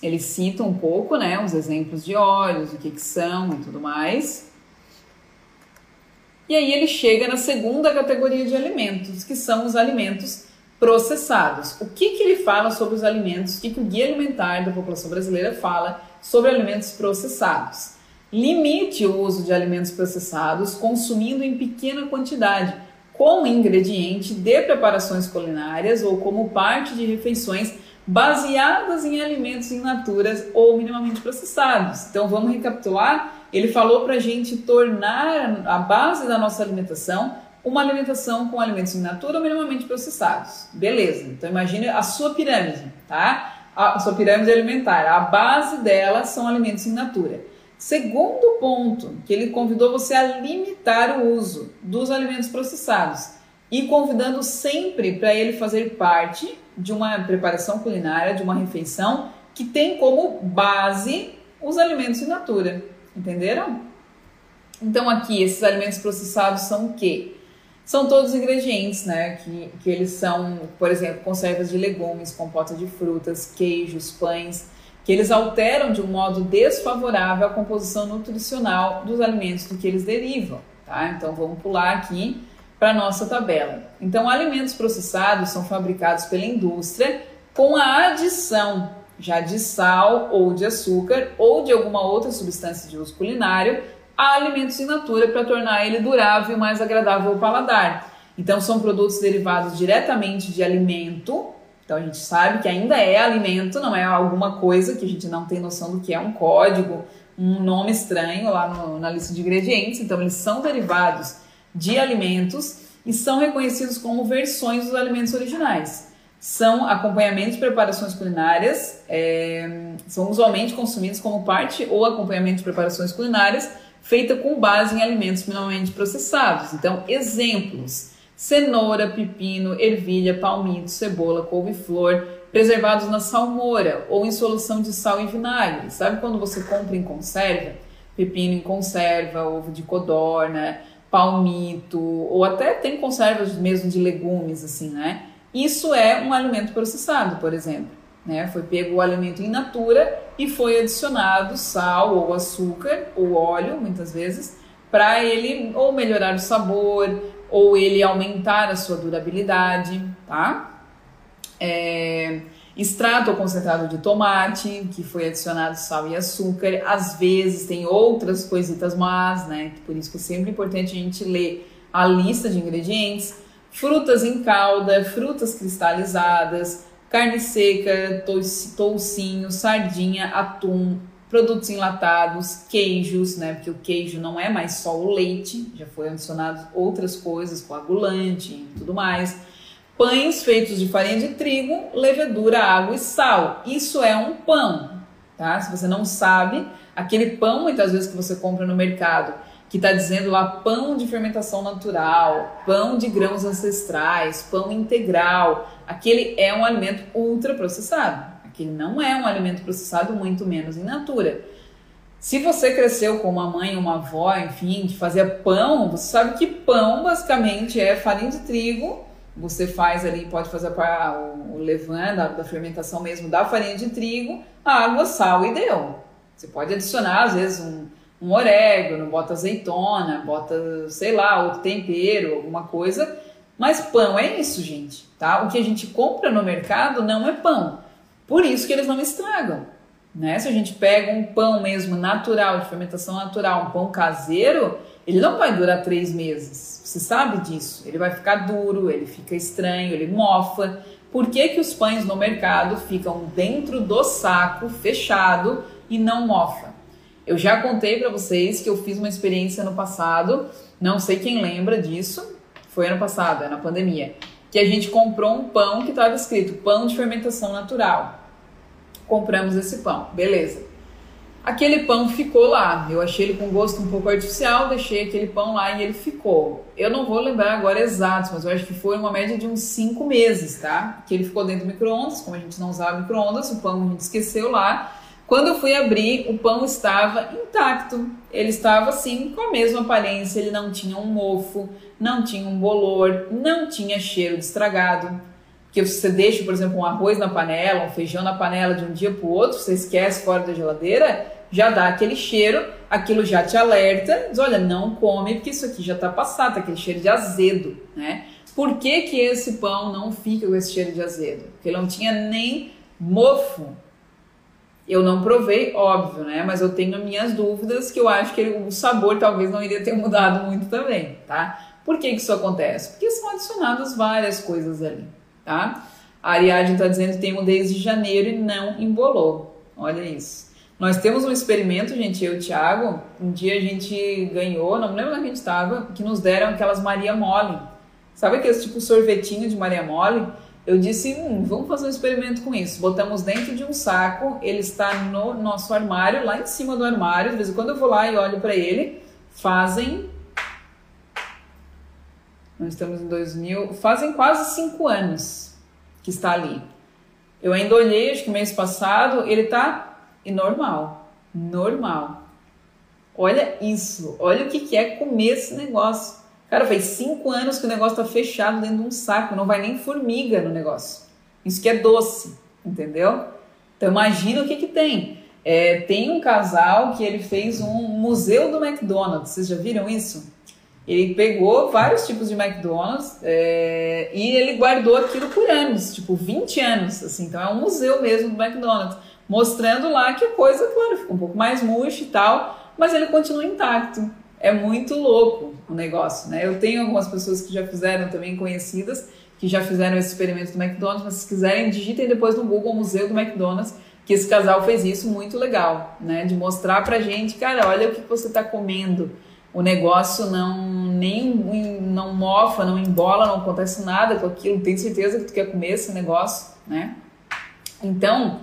ele cita um pouco, né, os exemplos de óleos, o que, que são e tudo mais. E aí ele chega na segunda categoria de alimentos, que são os alimentos processados. O que, que ele fala sobre os alimentos? O que, que o Guia Alimentar da População Brasileira fala sobre alimentos processados? Limite o uso de alimentos processados consumindo em pequena quantidade, como ingrediente de preparações culinárias ou como parte de refeições baseadas em alimentos in natura ou minimamente processados. Então vamos recapitular ele falou para a gente tornar a base da nossa alimentação uma alimentação com alimentos in natura ou minimamente processados. Beleza, então imagine a sua pirâmide, tá? A sua pirâmide alimentar, a base dela são alimentos in natura. Segundo ponto, que ele convidou você a limitar o uso dos alimentos processados e convidando sempre para ele fazer parte de uma preparação culinária, de uma refeição que tem como base os alimentos in natura. Entenderam? Então aqui, esses alimentos processados são o quê? São todos ingredientes, né? Que, que eles são, por exemplo, conservas de legumes, compota de frutas, queijos, pães, que eles alteram de um modo desfavorável a composição nutricional dos alimentos do que eles derivam, tá? Então vamos pular aqui para a nossa tabela. Então, alimentos processados são fabricados pela indústria com a adição já de sal ou de açúcar ou de alguma outra substância de uso culinário a alimentos in natura para tornar ele durável e mais agradável ao paladar. Então são produtos derivados diretamente de alimento. Então a gente sabe que ainda é alimento, não é alguma coisa que a gente não tem noção do que é um código um nome estranho lá no, na lista de ingredientes, então eles são derivados de alimentos e são reconhecidos como versões dos alimentos originais. São acompanhamentos de preparações culinárias, é, são usualmente consumidos como parte ou acompanhamento de preparações culinárias feita com base em alimentos minimamente processados. Então, exemplos: cenoura, pepino, ervilha, palmito, cebola, couve-flor, preservados na salmoura ou em solução de sal e vinagre. Sabe quando você compra em conserva? Pepino em conserva, ovo de codorna, palmito, ou até tem conservas mesmo de legumes, assim, né? Isso é um alimento processado, por exemplo. Né? Foi pego o alimento in natura e foi adicionado sal ou açúcar ou óleo, muitas vezes, para ele ou melhorar o sabor ou ele aumentar a sua durabilidade, tá? É, extrato ou concentrado de tomate, que foi adicionado sal e açúcar. Às vezes tem outras coisitas más, né? Por isso que é sempre importante a gente ler a lista de ingredientes. Frutas em calda, frutas cristalizadas, carne seca, toucinho, sardinha, atum, produtos enlatados, queijos, né? Porque o queijo não é mais só o leite, já foi adicionado outras coisas, coagulante e tudo mais. Pães feitos de farinha de trigo, levedura, água e sal. Isso é um pão, tá? Se você não sabe, aquele pão muitas vezes que você compra no mercado, que está dizendo lá pão de fermentação natural, pão de grãos ancestrais, pão integral, aquele é um alimento ultraprocessado. Não é um alimento processado, muito menos in natura. Se você cresceu com uma mãe, uma avó, enfim, que fazia pão, você sabe que pão basicamente é farinha de trigo. Você faz ali, pode fazer para o, o levain da, da fermentação mesmo da farinha de trigo, água, sal e deu. Você pode adicionar, às vezes, um, um orégano, bota azeitona, bota, sei lá, outro tempero, alguma coisa. Mas pão é isso, gente, tá? O que a gente compra no mercado não é pão. Por isso que eles não estragam, né? Se a gente pega um pão mesmo natural, de fermentação natural, um pão caseiro, ele não vai durar três meses. Você sabe disso. Ele vai ficar duro, ele fica estranho, ele mofa. Por que, que os pães no mercado ficam dentro do saco, fechado e não mofa? Eu já contei para vocês que eu fiz uma experiência no passado, não sei quem lembra disso, foi ano passado, é na pandemia, que a gente comprou um pão que estava escrito pão de fermentação natural. Compramos esse pão, beleza. Aquele pão ficou lá. Eu achei ele com gosto um pouco artificial, deixei aquele pão lá e ele ficou. Eu não vou lembrar agora exatos, mas eu acho que foi uma média de uns 5 meses, tá? Que ele ficou dentro do micro-ondas, como a gente não usava micro-ondas, o pão a gente esqueceu lá. Quando eu fui abrir, o pão estava intacto. Ele estava assim, com a mesma aparência, ele não tinha um mofo, não tinha um bolor, não tinha cheiro de estragado. Que você deixa, por exemplo, um arroz na panela, um feijão na panela de um dia para o outro, você esquece fora da geladeira, já dá aquele cheiro, aquilo já te alerta, diz, olha, não come porque isso aqui já está passado, tá aquele cheiro de azedo, né? Por que, que esse pão não fica com esse cheiro de azedo? Porque ele não tinha nem mofo, eu não provei, óbvio, né? Mas eu tenho minhas dúvidas que eu acho que o sabor talvez não iria ter mudado muito também, tá? Por que, que isso acontece? Porque são adicionadas várias coisas ali, tá? A Ariadne está dizendo que tem desde janeiro e não embolou. Olha isso. Nós temos um experimento, gente, eu e o Thiago. Um dia a gente ganhou, não me lembro onde a gente estava, que nos deram aquelas Maria Mole. Sabe aqueles tipo sorvetinho de Maria Mole? Eu disse, hum, vamos fazer um experimento com isso. Botamos dentro de um saco, ele está no nosso armário, lá em cima do armário. De vez em quando eu vou lá e olho para ele. Fazem. Nós estamos em 2000. Fazem quase cinco anos que está ali. Eu ainda olhei, acho que mês passado, ele está normal. Normal. Olha isso. Olha o que é comer esse negócio. Cara, faz cinco anos que o negócio tá fechado dentro de um saco, não vai nem formiga no negócio. Isso que é doce, entendeu? Então imagina o que que tem. É, tem um casal que ele fez um museu do McDonald's, vocês já viram isso? Ele pegou vários tipos de McDonald's é, e ele guardou aquilo por anos, tipo 20 anos, assim, então é um museu mesmo do McDonald's, mostrando lá que a coisa, claro, ficou um pouco mais murcha e tal, mas ele continua intacto é muito louco o negócio, né? Eu tenho algumas pessoas que já fizeram também conhecidas, que já fizeram esse experimento do McDonald's, mas se quiserem, digitem depois no Google Museu do McDonald's, que esse casal fez isso muito legal, né? De mostrar pra gente, cara, olha o que você tá comendo. O negócio não nem não mofa, não embola, não acontece nada com aquilo. Tem certeza que tu quer comer esse negócio, né? Então,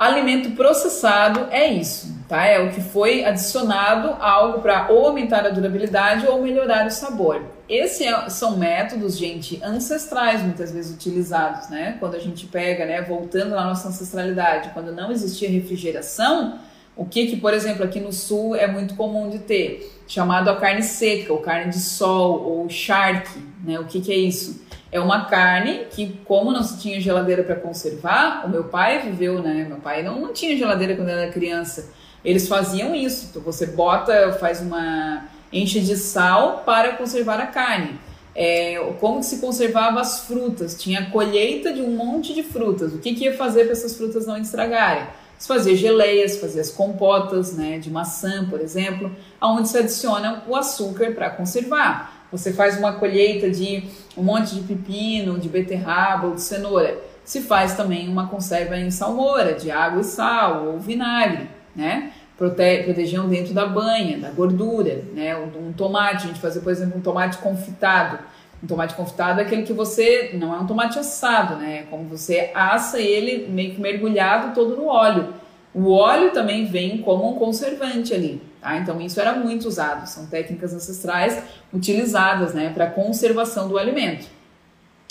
Alimento processado é isso, tá? É o que foi adicionado algo para ou aumentar a durabilidade ou melhorar o sabor. Esses é, são métodos, gente, ancestrais muitas vezes utilizados, né? Quando a gente pega, né, voltando na nossa ancestralidade, quando não existia refrigeração, o que que, por exemplo, aqui no sul é muito comum de ter, chamado a carne seca, ou carne de sol, ou charque, né? O que que é isso? É uma carne que, como não se tinha geladeira para conservar, o meu pai viveu, né? Meu pai não, não tinha geladeira quando era criança. Eles faziam isso. Então você bota, faz uma enche de sal para conservar a carne. É, como se conservava as frutas? Tinha colheita de um monte de frutas. O que, que ia fazer para essas frutas não estragarem? Se fazia geleias, fazia as compotas, né, de maçã, por exemplo, aonde se adiciona o açúcar para conservar. Você faz uma colheita de um monte de pepino, de beterraba ou de cenoura. Se faz também uma conserva em salmoura, de água e sal ou vinagre, né? Prote dentro da banha, da gordura, né? Um tomate, a gente fazia, por exemplo, um tomate confitado. Um tomate confitado é aquele que você, não é um tomate assado, né? É como você assa ele meio que mergulhado todo no óleo. O óleo também vem como um conservante ali, tá? Então isso era muito usado, são técnicas ancestrais utilizadas, né, para conservação do alimento.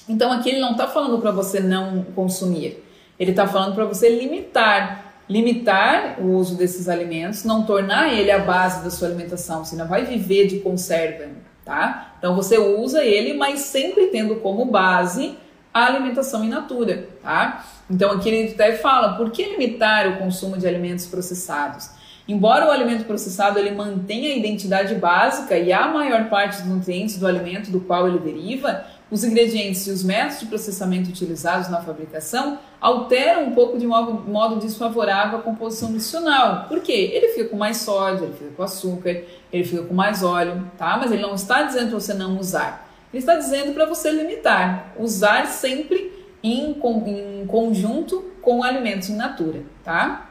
Então aqui ele não está falando para você não consumir, ele está falando para você limitar, limitar o uso desses alimentos, não tornar ele a base da sua alimentação, você não vai viver de conserva, tá? Então você usa ele, mas sempre tendo como base a alimentação in natura, tá? Então aqui ele até fala, por que limitar o consumo de alimentos processados? Embora o alimento processado ele mantenha a identidade básica e a maior parte dos nutrientes do alimento do qual ele deriva, os ingredientes e os métodos de processamento utilizados na fabricação alteram um pouco de modo, desfavorável a composição nutricional. Por quê? Ele fica com mais sódio, ele fica com açúcar, ele fica com mais óleo, tá? Mas ele não está dizendo para você não usar. Ele está dizendo para você limitar, usar sempre em, em conjunto com alimentos in natura, tá?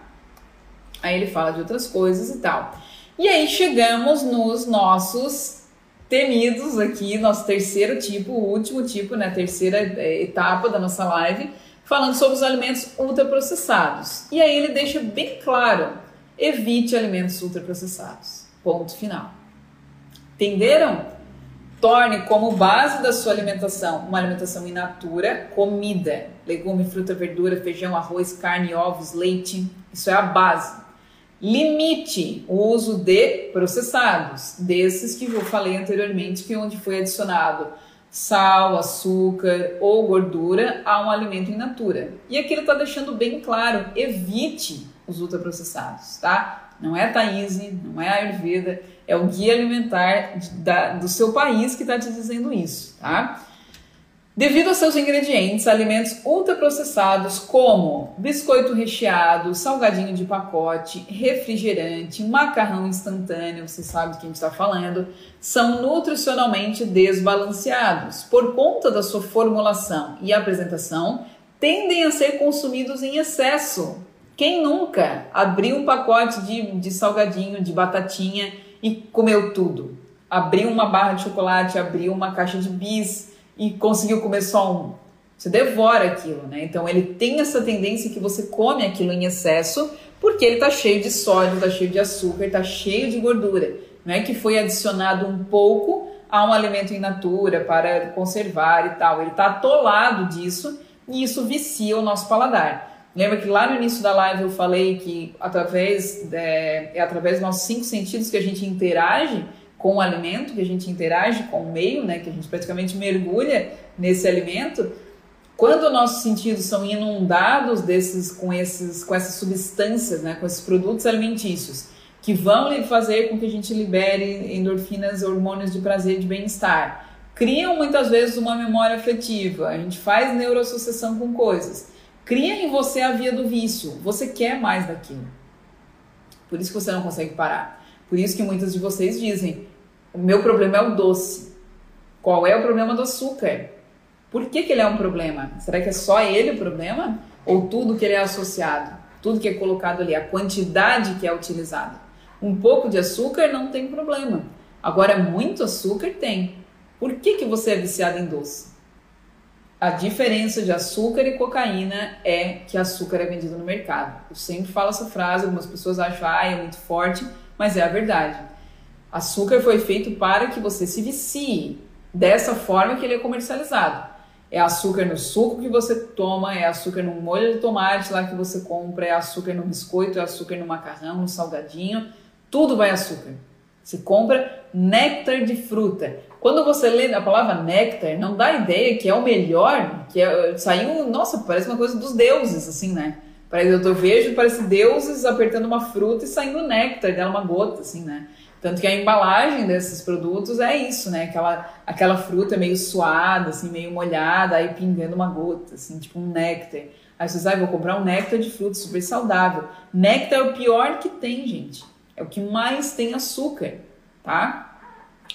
Aí ele fala de outras coisas e tal. E aí chegamos nos nossos temidos aqui, nosso terceiro tipo, o último tipo, né, terceira é, etapa da nossa live, falando sobre os alimentos ultraprocessados. E aí ele deixa bem claro: evite alimentos ultraprocessados. Ponto final. Entenderam? Torne como base da sua alimentação uma alimentação in natura, comida, legume, fruta, verdura, feijão, arroz, carne, ovos, leite. Isso é a base. Limite o uso de processados, desses que eu falei anteriormente, que é onde foi adicionado sal, açúcar ou gordura a um alimento in natura. E aqui ele está deixando bem claro: evite os ultraprocessados, tá? Não é a Thaís, não é a Ayurveda, é o guia alimentar da, do seu país que está te dizendo isso, tá? Devido aos seus ingredientes, alimentos ultraprocessados como biscoito recheado, salgadinho de pacote, refrigerante, macarrão instantâneo, você sabe do que a gente está falando, são nutricionalmente desbalanceados. Por conta da sua formulação e apresentação, tendem a ser consumidos em excesso. Quem nunca abriu um pacote de, de salgadinho, de batatinha e comeu tudo? Abriu uma barra de chocolate, abriu uma caixa de bis e conseguiu comer só um. Você devora aquilo, né? Então ele tem essa tendência que você come aquilo em excesso porque ele está cheio de sódio, está cheio de açúcar, está cheio de gordura. Não é que foi adicionado um pouco a um alimento in natura para conservar e tal. Ele está atolado disso e isso vicia o nosso paladar. Lembra que lá no início da live eu falei que através é, é através dos nossos cinco sentidos que a gente interage com o alimento, que a gente interage com o meio, né, que a gente praticamente mergulha nesse alimento, quando nossos sentidos são inundados desses com esses com essas substâncias, né, com esses produtos alimentícios, que vão fazer com que a gente libere endorfinas, hormônios de prazer de bem-estar, criam muitas vezes uma memória afetiva, a gente faz neuroassociação com coisas, cria em você a via do vício, você quer mais daquilo. Por isso que você não consegue parar. Por isso que muitas de vocês dizem: o meu problema é o doce. Qual é o problema do açúcar? Por que, que ele é um problema? Será que é só ele o problema? Ou tudo que ele é associado? tudo que é colocado ali, a quantidade que é utilizada. Um pouco de açúcar não tem problema. Agora, muito açúcar tem. Por que, que você é viciado em doce? A diferença de açúcar e cocaína é que açúcar é vendido no mercado. Eu sempre falo essa frase, algumas pessoas acham, ah, é muito forte, mas é a verdade. Açúcar foi feito para que você se vicie dessa forma que ele é comercializado. É açúcar no suco que você toma, é açúcar no molho de tomate lá que você compra, é açúcar no biscoito, é açúcar no macarrão, no salgadinho, tudo vai açúcar. Você compra néctar de fruta. Quando você lê a palavra néctar, não dá ideia que é o melhor, que é, saiu, nossa, parece uma coisa dos deuses, assim, né? Parece, eu vejo, parece deuses apertando uma fruta e saindo néctar dela, uma gota, assim, né? Tanto que a embalagem desses produtos é isso, né? Aquela, aquela fruta meio suada, assim, meio molhada, aí pingando uma gota, assim, tipo um néctar. Aí você sabe, ah, vou comprar um néctar de fruta super saudável. Néctar é o pior que tem, gente. É o que mais tem açúcar, tá?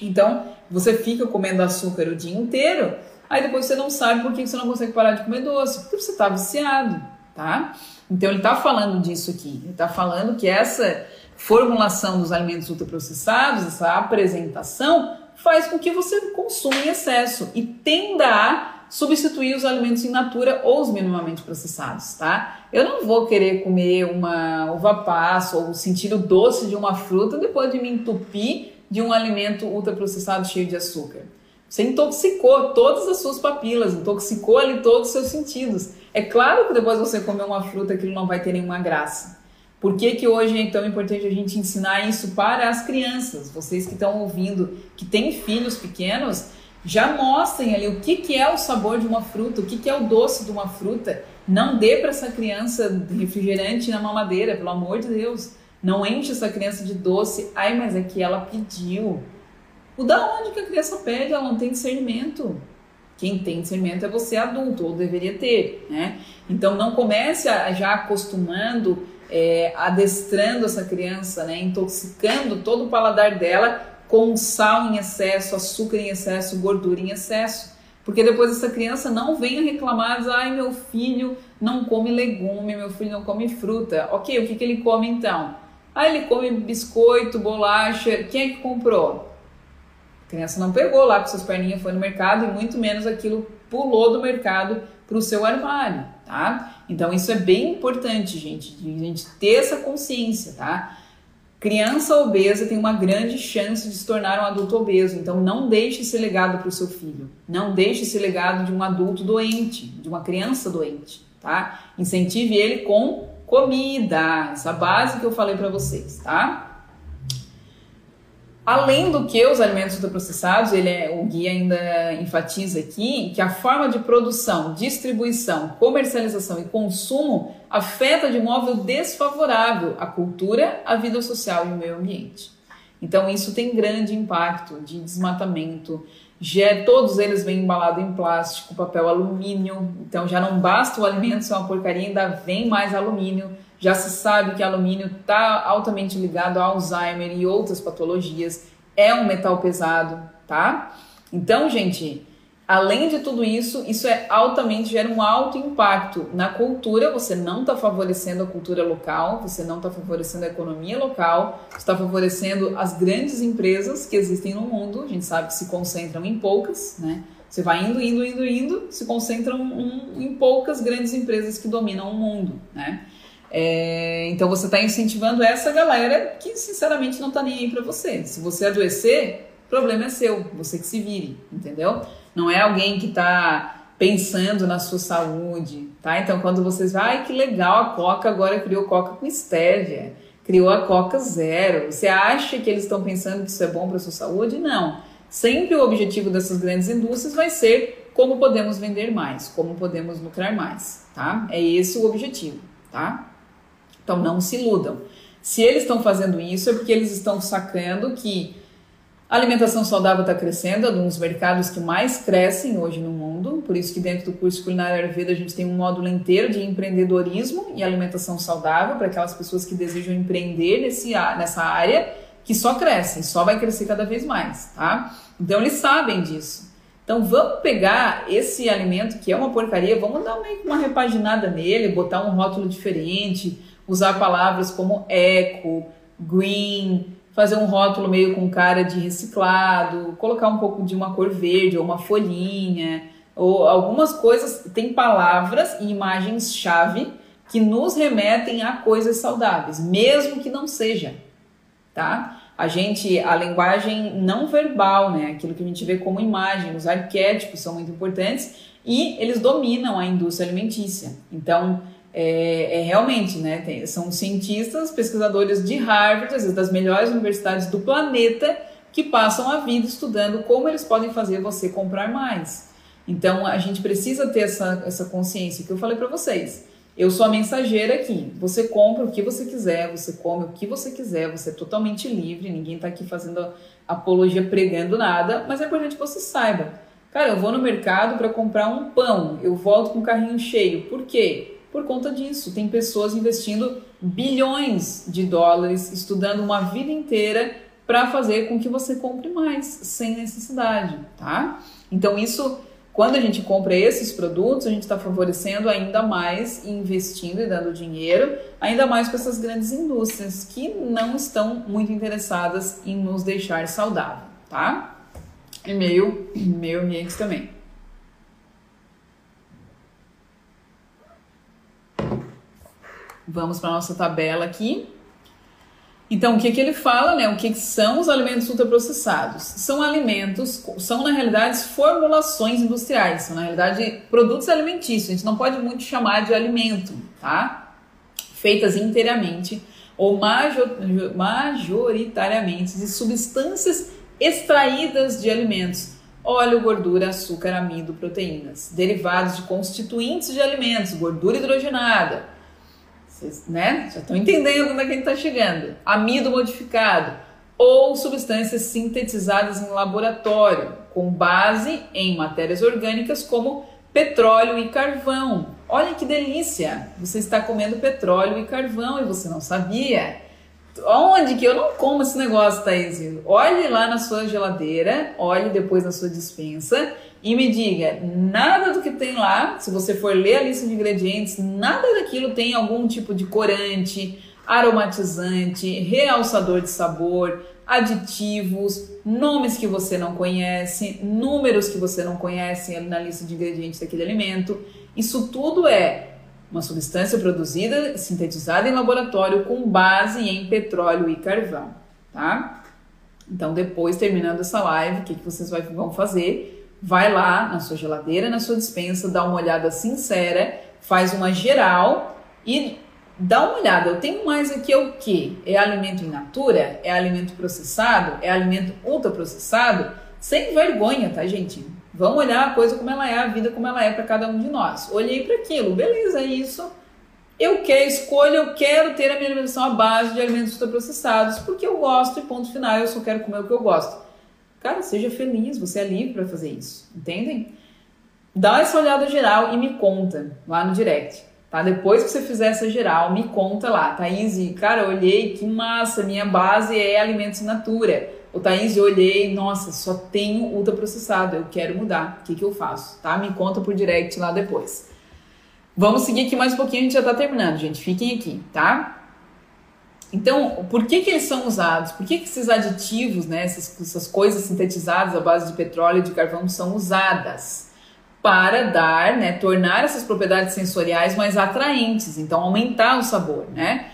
Então, você fica comendo açúcar o dia inteiro, aí depois você não sabe por que você não consegue parar de comer doce, porque você tá viciado, tá? Então, ele tá falando disso aqui. Ele tá falando que essa formulação dos alimentos ultraprocessados, essa apresentação, faz com que você consuma em excesso e tenda a substituir os alimentos in natura ou os minimamente processados, tá? Eu não vou querer comer uma uva passa ou sentir o doce de uma fruta depois de me entupir de um alimento ultraprocessado cheio de açúcar. Você intoxicou todas as suas papilas, intoxicou ali todos os seus sentidos. É claro que depois você comer uma fruta aquilo não vai ter nenhuma graça. Por que, que hoje é tão importante a gente ensinar isso para as crianças? Vocês que estão ouvindo, que têm filhos pequenos, já mostrem ali o que, que é o sabor de uma fruta, o que, que é o doce de uma fruta. Não dê para essa criança refrigerante na mamadeira, pelo amor de Deus. Não enche essa criança de doce. Ai, mas é que ela pediu. O da onde que a criança pede? Ela não tem discernimento. Quem tem discernimento é você adulto, ou deveria ter, né? Então não comece a, já acostumando é, adestrando essa criança, né, intoxicando todo o paladar dela com sal em excesso, açúcar em excesso, gordura em excesso. Porque depois essa criança não venha reclamar, diz, ai meu filho não come legume, meu filho não come fruta. Ok, o que, que ele come então? Ah, ele come biscoito, bolacha. Quem é que comprou? A criança não pegou lá com suas perninhas, foi no mercado e muito menos aquilo pulou do mercado para o seu armário, tá? Então isso é bem importante, gente, de a gente ter essa consciência, tá? Criança obesa tem uma grande chance de se tornar um adulto obeso, então não deixe esse legado para o seu filho. Não deixe esse legado de um adulto doente, de uma criança doente, tá? Incentive ele com comida, essa base que eu falei para vocês, tá? Além do que os alimentos ultraprocessados, ele é, o guia ainda enfatiza aqui que a forma de produção, distribuição, comercialização e consumo afeta de modo desfavorável a cultura, a vida social e o meio ambiente. Então isso tem grande impacto de desmatamento. Já, todos eles vêm embalados em plástico, papel alumínio. Então já não basta o alimento ser uma porcaria, ainda vem mais alumínio já se sabe que alumínio está altamente ligado a Alzheimer e outras patologias. É um metal pesado, tá? Então, gente, além de tudo isso, isso é altamente gera um alto impacto na cultura. Você não está favorecendo a cultura local, você não está favorecendo a economia local, está favorecendo as grandes empresas que existem no mundo. A gente sabe que se concentram em poucas, né? Você vai indo, indo, indo, indo, se concentram em poucas grandes empresas que dominam o mundo, né? É, então você está incentivando essa galera que sinceramente não está nem aí para você. Se você adoecer, o problema é seu, você que se vire, entendeu? Não é alguém que está pensando na sua saúde, tá? Então quando vocês vai, ai que legal, a Coca agora criou Coca com stevia, criou a Coca zero. Você acha que eles estão pensando que isso é bom para sua saúde? Não. Sempre o objetivo dessas grandes indústrias vai ser como podemos vender mais, como podemos lucrar mais, tá? É esse o objetivo, tá? Então não se iludam. Se eles estão fazendo isso é porque eles estão sacando que a alimentação saudável está crescendo, é um dos mercados que mais crescem hoje no mundo, por isso que dentro do curso Culinária Ayurveda a gente tem um módulo inteiro de empreendedorismo e alimentação saudável para aquelas pessoas que desejam empreender nesse, nessa área, que só crescem, só vai crescer cada vez mais, tá? Então eles sabem disso. Então vamos pegar esse alimento que é uma porcaria, vamos dar uma repaginada nele, botar um rótulo diferente, usar palavras como eco, green, fazer um rótulo meio com cara de reciclado, colocar um pouco de uma cor verde ou uma folhinha, ou algumas coisas, tem palavras e imagens-chave que nos remetem a coisas saudáveis, mesmo que não seja, tá? A gente, a linguagem não verbal, né, aquilo que a gente vê como imagem, os arquétipos são muito importantes e eles dominam a indústria alimentícia. Então, é, é realmente, né, tem, são cientistas, pesquisadores de Harvard, às vezes das melhores universidades do planeta, que passam a vida estudando como eles podem fazer você comprar mais. Então, a gente precisa ter essa, essa consciência que eu falei para vocês. Eu sou a mensageira aqui. Você compra o que você quiser, você come o que você quiser, você é totalmente livre, ninguém está aqui fazendo apologia pregando nada, mas é importante que você saiba. Cara, eu vou no mercado para comprar um pão, eu volto com o carrinho cheio. Por quê? Por conta disso, tem pessoas investindo bilhões de dólares, estudando uma vida inteira para fazer com que você compre mais, sem necessidade, tá? Então isso quando a gente compra esses produtos, a gente está favorecendo ainda mais, investindo e dando dinheiro, ainda mais para essas grandes indústrias que não estão muito interessadas em nos deixar saudável, tá? E meio, meio ambiente também. Vamos para nossa tabela aqui. Então, o que, que ele fala, né? O que, que são os alimentos ultraprocessados? São alimentos, são na realidade formulações industriais, são na realidade produtos alimentícios. A gente não pode muito chamar de alimento, tá? Feitas inteiramente ou major, majoritariamente de substâncias extraídas de alimentos, óleo, gordura, açúcar, amido, proteínas, derivados de constituintes de alimentos, gordura hidrogenada, vocês, né? Já estão entendendo onde é que a gente está chegando. Amido modificado ou substâncias sintetizadas em laboratório, com base em matérias orgânicas como petróleo e carvão. Olha que delícia! Você está comendo petróleo e carvão e você não sabia. Onde que eu não como esse negócio, Thaís? Olhe lá na sua geladeira, olhe depois na sua dispensa e me diga, nada do que tem lá, se você for ler a lista de ingredientes, nada daquilo tem algum tipo de corante, aromatizante, realçador de sabor, aditivos, nomes que você não conhece, números que você não conhece na lista de ingredientes daquele alimento. Isso tudo é uma substância produzida, sintetizada em laboratório com base em petróleo e carvão, tá? Então, depois, terminando essa live, o que, que vocês vão fazer? vai lá na sua geladeira, na sua dispensa, dá uma olhada sincera, faz uma geral e dá uma olhada. Eu tenho mais aqui é o que? É alimento in natura? É alimento processado? É alimento ultraprocessado? Sem vergonha, tá, gente? Vamos olhar a coisa como ela é, a vida como ela é para cada um de nós. Olhei para aquilo, beleza, é isso. Eu quero, escolho, eu quero ter a minha alimentação à base de alimentos ultraprocessados, porque eu gosto e ponto final, eu só quero comer o que eu gosto. Cara, seja feliz, você é livre para fazer isso, entendem? Dá essa olhada geral e me conta lá no direct, tá? Depois que você fizer essa geral, me conta lá. Thaís, cara, olhei, que massa, minha base é alimentos natura. O Thaís, eu olhei, nossa, só tenho ultraprocessado, eu quero mudar. O que, que eu faço? Tá? Me conta por direct lá depois. Vamos seguir aqui mais um pouquinho, a gente já tá terminando, gente. Fiquem aqui, tá? Então, por que, que eles são usados? Por que, que esses aditivos, né, essas, essas coisas sintetizadas à base de petróleo e de carvão são usadas? Para dar, né, tornar essas propriedades sensoriais mais atraentes, então aumentar o sabor, né?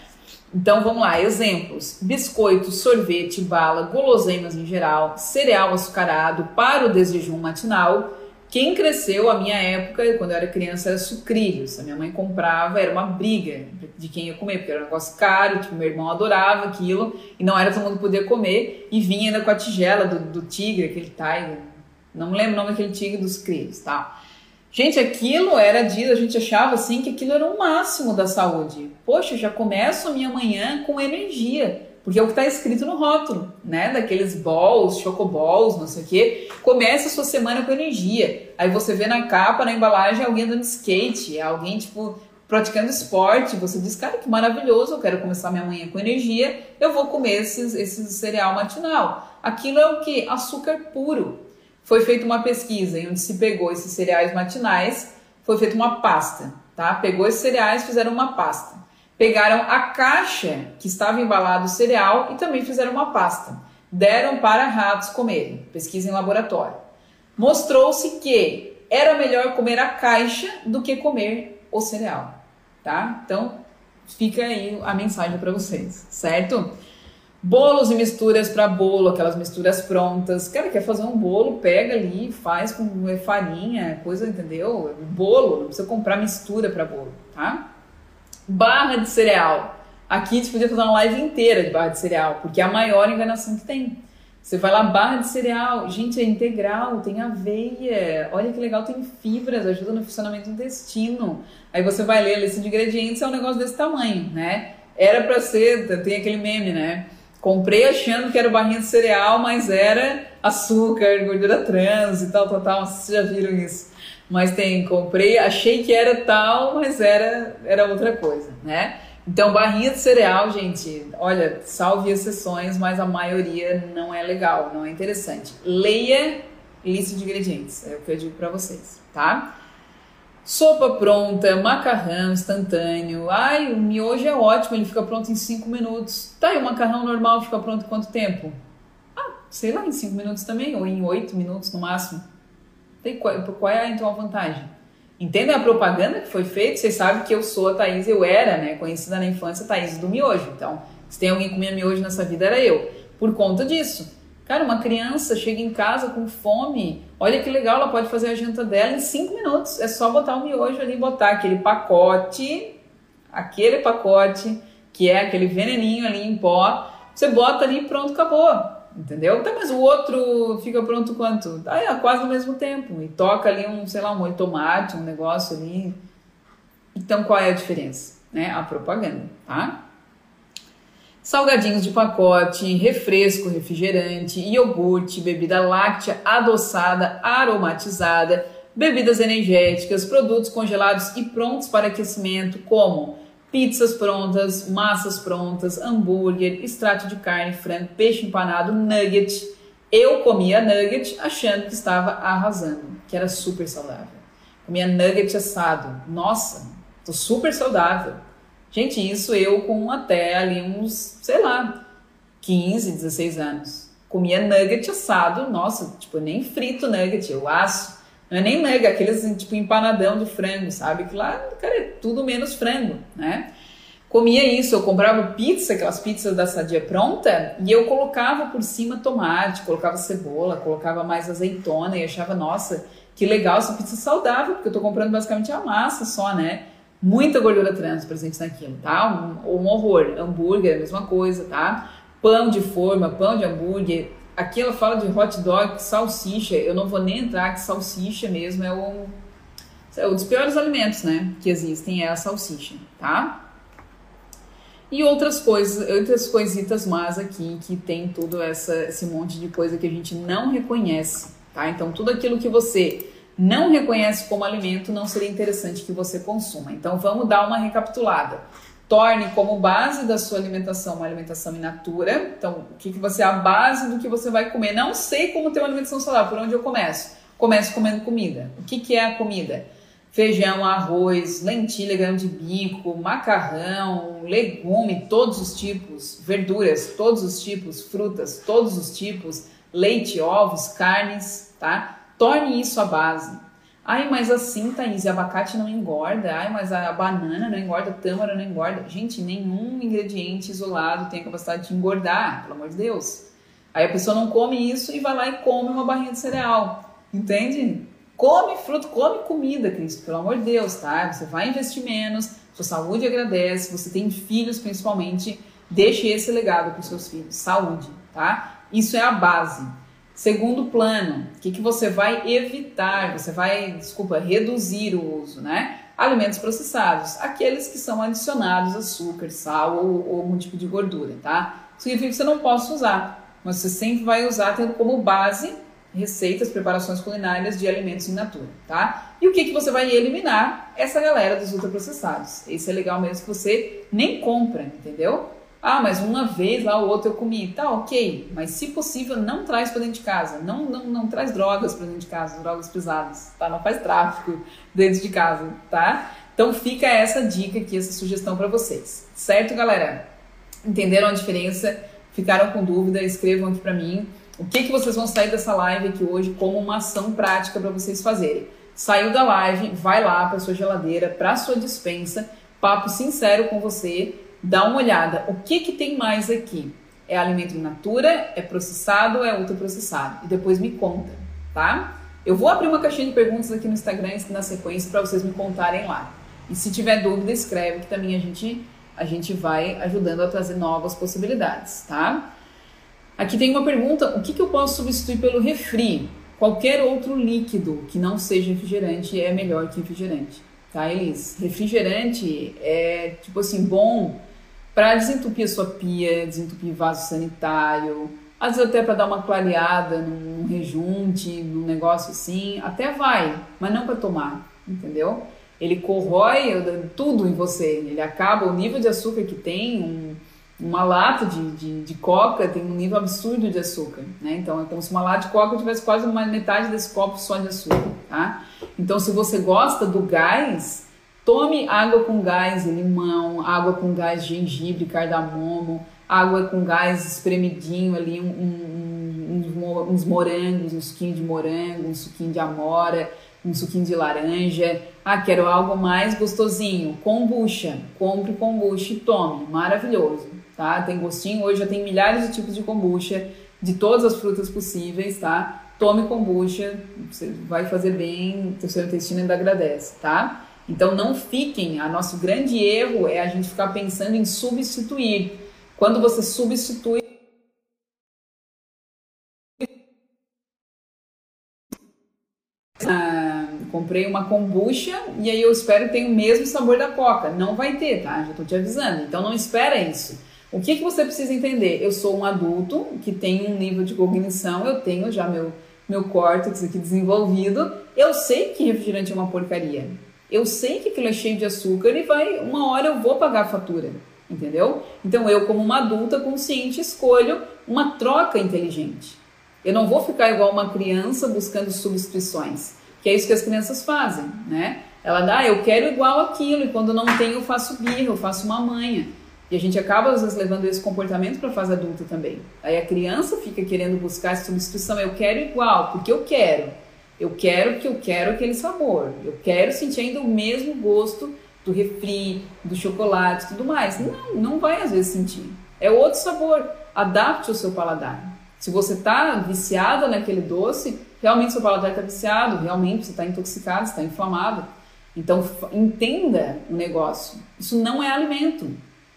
Então vamos lá, exemplos: biscoito, sorvete, bala, guloseimas em geral, cereal açucarado para o desjejum matinal, quem cresceu, a minha época, quando eu era criança, era sucrilhos. A minha mãe comprava, era uma briga de quem ia comer, porque era um negócio caro, tipo, meu irmão adorava aquilo, e não era todo mundo podia comer, e vinha ainda com a tigela do, do tigre, aquele tiger, não me lembro o nome daquele tigre dos crilhos, tá? Gente, aquilo era dito, a gente achava assim que aquilo era o máximo da saúde. Poxa, já começo minha manhã com energia. Porque é o que está escrito no rótulo, né? Daqueles balls, chocoballs, não sei o quê. Começa a sua semana com energia. Aí você vê na capa, na embalagem, alguém andando de skate, alguém, tipo, praticando esporte. Você diz, cara, que maravilhoso, eu quero começar minha manhã com energia, eu vou comer esses, esse cereal matinal. Aquilo é o que? Açúcar puro. Foi feita uma pesquisa em onde se pegou esses cereais matinais, foi feita uma pasta, tá? Pegou esses cereais, fizeram uma pasta Pegaram a caixa que estava embalado o cereal e também fizeram uma pasta. Deram para ratos comerem. Pesquisa em laboratório. Mostrou-se que era melhor comer a caixa do que comer o cereal, tá? Então, fica aí a mensagem para vocês, certo? Bolos e misturas para bolo, aquelas misturas prontas. Cara, quer fazer um bolo, pega ali, faz com farinha, coisa, entendeu? Bolo, não precisa comprar mistura para bolo, tá? Barra de cereal. Aqui a gente podia fazer uma live inteira de barra de cereal, porque é a maior enganação que tem. Você vai lá, barra de cereal, gente, é integral, tem aveia, olha que legal, tem fibras, ajuda no funcionamento do intestino. Aí você vai ler a lista de ingredientes, é um negócio desse tamanho, né? Era para ser, tem aquele meme, né? Comprei achando que era barrinha de cereal, mas era açúcar, gordura trans e tal, tal, tal. Vocês já viram isso? Mas tem, comprei, achei que era tal, mas era, era outra coisa, né? Então, barrinha de cereal, gente, olha, salve exceções, mas a maioria não é legal, não é interessante. Leia lista de ingredientes, é o que eu digo para vocês, tá? Sopa pronta, macarrão instantâneo. Ai, o miojo é ótimo, ele fica pronto em 5 minutos. Tá, e o macarrão normal fica pronto em quanto tempo? Ah, sei lá, em 5 minutos também, ou em 8 minutos no máximo. Tem, qual, qual é então a vantagem? Entendem a propaganda que foi feita? Vocês sabem que eu sou a Thaís, eu era, né, conhecida na infância Thaís do miojo. Então, se tem alguém que comia miojo nessa vida, era eu. Por conta disso. Cara, uma criança chega em casa com fome, olha que legal, ela pode fazer a janta dela em 5 minutos. É só botar o miojo ali, botar aquele pacote, aquele pacote, que é aquele veneninho ali em pó, você bota ali e pronto, acabou. Entendeu? Tá, mas o outro fica pronto quanto? Ah, quase no mesmo tempo. E toca ali um, sei lá, um tomate, um negócio ali. Então, qual é a diferença? Né? A propaganda, tá? Salgadinhos de pacote, refresco, refrigerante, iogurte, bebida láctea adoçada, aromatizada, bebidas energéticas, produtos congelados e prontos para aquecimento, como pizzas prontas, massas prontas, hambúrguer, extrato de carne, frango, peixe empanado, nugget. Eu comia nugget achando que estava arrasando, que era super saudável. Comia nugget assado. Nossa, tô super saudável. Gente, isso eu com até ali uns, sei lá, 15, 16 anos. Comia nugget assado, nossa, tipo, nem frito nugget, eu asso não é nem mega, aqueles tipo empanadão de frango, sabe? Que lá, cara, é tudo menos frango, né? Comia isso, eu comprava pizza, aquelas pizzas da Sadia pronta, e eu colocava por cima tomate, colocava cebola, colocava mais azeitona e achava, nossa, que legal essa pizza saudável, porque eu tô comprando basicamente a massa só, né? Muita gordura trans presente naquilo, tá? Um, um horror. Hambúrguer, a mesma coisa, tá? Pão de forma, pão de hambúrguer, Aqui ela fala de hot dog, salsicha. Eu não vou nem entrar que salsicha mesmo é o, é um dos piores alimentos, né? Que existem é a salsicha, tá? E outras coisas, outras coisitas más aqui que tem todo essa, esse monte de coisa que a gente não reconhece, tá? Então tudo aquilo que você não reconhece como alimento não seria interessante que você consuma. Então vamos dar uma recapitulada torne como base da sua alimentação uma alimentação in natura. Então, o que, que você é a base do que você vai comer? Não sei como ter uma alimentação saudável, por onde eu começo? Começo comendo comida. O que, que é a comida? Feijão, arroz, lentilha, grão de bico, macarrão, legume, todos os tipos, verduras, todos os tipos, frutas, todos os tipos, leite, ovos, carnes, tá? Torne isso a base. Ai, mas assim, Thaís, abacate não engorda. Ai, mas a banana não engorda, tâmara não engorda. Gente, nenhum ingrediente isolado tem a capacidade de engordar, pelo amor de Deus. Aí a pessoa não come isso e vai lá e come uma barrinha de cereal. Entende? Come fruto, come comida, Cristo, pelo amor de Deus, tá? Você vai investir menos, sua saúde agradece, você tem filhos principalmente, deixe esse legado para os seus filhos, saúde, tá? Isso é a base. Segundo plano, o que, que você vai evitar? Você vai, desculpa, reduzir o uso, né? Alimentos processados, aqueles que são adicionados açúcar, sal ou, ou algum tipo de gordura, tá? Significa que você não possa usar, mas você sempre vai usar tendo como base receitas, preparações culinárias de alimentos in natura, tá? E o que, que você vai eliminar? Essa galera dos ultraprocessados. Esse é legal mesmo que você nem compra, entendeu? Ah, mas uma vez lá o outro eu comi. Tá, ok. Mas se possível, não traz para dentro de casa. Não, não, não traz drogas para dentro de casa, drogas pesadas, tá? Não faz tráfico dentro de casa, tá? Então fica essa dica aqui, essa sugestão para vocês. Certo, galera? Entenderam a diferença? Ficaram com dúvida? Escrevam aqui para mim. O que, que vocês vão sair dessa live aqui hoje como uma ação prática para vocês fazerem? Saiu da live, vai lá para sua geladeira, para sua dispensa, papo sincero com você, dá uma olhada. O que, que tem mais aqui? É alimento in natura? É processado é ultraprocessado? E depois me conta, tá? Eu vou abrir uma caixinha de perguntas aqui no Instagram na sequência para vocês me contarem lá. E se tiver dúvida, escreve que também a gente a gente vai ajudando a trazer novas possibilidades, tá? Aqui tem uma pergunta: o que, que eu posso substituir pelo refri? Qualquer outro líquido que não seja refrigerante é melhor que refrigerante, tá, Elis? Refrigerante é, tipo assim, bom para desentupir a sua pia, desentupir vaso sanitário, às vezes até para dar uma clareada num rejunte, num negócio assim, até vai, mas não para tomar, entendeu? Ele corrói tudo em você, ele acaba o nível de açúcar que tem, um, uma lata de, de, de, coca tem um nível absurdo de açúcar, né? Então é como se uma lata de coca tivesse quase uma metade desse copo só de açúcar, tá? Então se você gosta do gás, tome água com gás limão, água com gás gengibre, cardamomo, água com gás espremidinho ali, um, um, uns morangos, um suquinho de morango, um suquinho de amora, um suquinho de laranja. Ah, quero algo mais gostosinho. Kombucha. Compre kombucha e tome. Maravilhoso, tá? Tem gostinho. Hoje já tem milhares de tipos de kombucha, de todas as frutas possíveis, tá? Tome kombucha, você vai fazer bem, o seu intestino ainda agradece, tá? Então não fiquem, a nosso grande erro é a gente ficar pensando em substituir. Quando você substitui ah, comprei uma kombucha e aí eu espero que tenha o mesmo sabor da coca. Não vai ter, tá? Já tô te avisando. Então não espera isso. O que, que você precisa entender? Eu sou um adulto que tem um nível de cognição, eu tenho já meu, meu córtex aqui desenvolvido. Eu sei que refrigerante é uma porcaria. Eu sei que aquilo é cheio de açúcar e vai, uma hora eu vou pagar a fatura entendeu? Então eu, como uma adulta consciente, escolho uma troca inteligente. Eu não vou ficar igual uma criança buscando substituições, que é isso que as crianças fazem, né? Ela dá, ah, eu quero igual aquilo, e quando não tem, eu faço birra, eu faço uma manha. E a gente acaba, às vezes, levando esse comportamento para a fase adulta também. Aí a criança fica querendo buscar substituição, eu quero igual, porque eu quero. Eu quero que eu quero aquele sabor. Eu quero sentir ainda o mesmo gosto do refri, do chocolate tudo mais. Não, não vai às vezes sentir. É outro sabor. Adapte o seu paladar. Se você está viciada naquele doce, realmente seu paladar está viciado, realmente você está intoxicado, está inflamado. Então entenda o negócio. Isso não é alimento.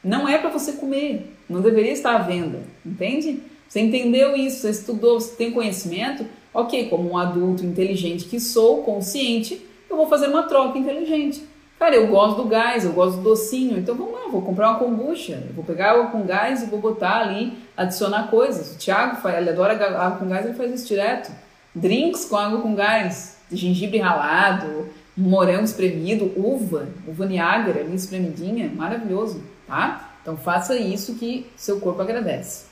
Não é para você comer. Não deveria estar à venda. Entende? Você entendeu isso, você estudou, você tem conhecimento. Ok, como um adulto inteligente que sou, consciente, eu vou fazer uma troca inteligente. Cara, eu gosto do gás, eu gosto do docinho, então vamos lá, vou comprar uma kombucha, eu vou pegar água com gás e vou botar ali, adicionar coisas. O Thiago, faz, ele adora água com gás, ele faz isso direto. Drinks com água com gás, gengibre ralado, morango espremido, uva, uva Niágara ali espremidinha, maravilhoso, tá? Então faça isso que seu corpo agradece.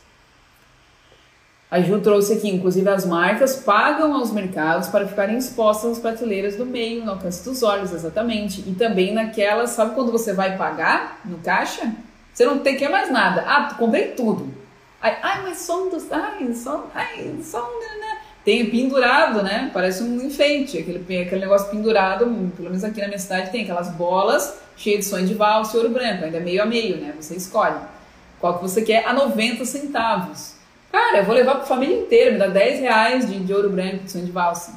A Ju trouxe aqui, inclusive as marcas pagam aos mercados para ficarem expostas nas prateleiras do meio, no alcance dos olhos, exatamente. E também naquelas, sabe quando você vai pagar no caixa? Você não tem que mais nada. Ah, comprei tudo. Ai, ai mas só um dos. Ai, só. Ai, só um. Né? Tem pendurado, né? Parece um enfeite, aquele, aquele negócio pendurado, pelo menos aqui na minha cidade tem aquelas bolas cheias de sonho de valsa e ouro branco, ainda meio a meio, né? Você escolhe qual que você quer a 90 centavos. Cara, eu vou levar para a família inteira, me dá 10 reais de, de ouro branco, de sonho de valsa.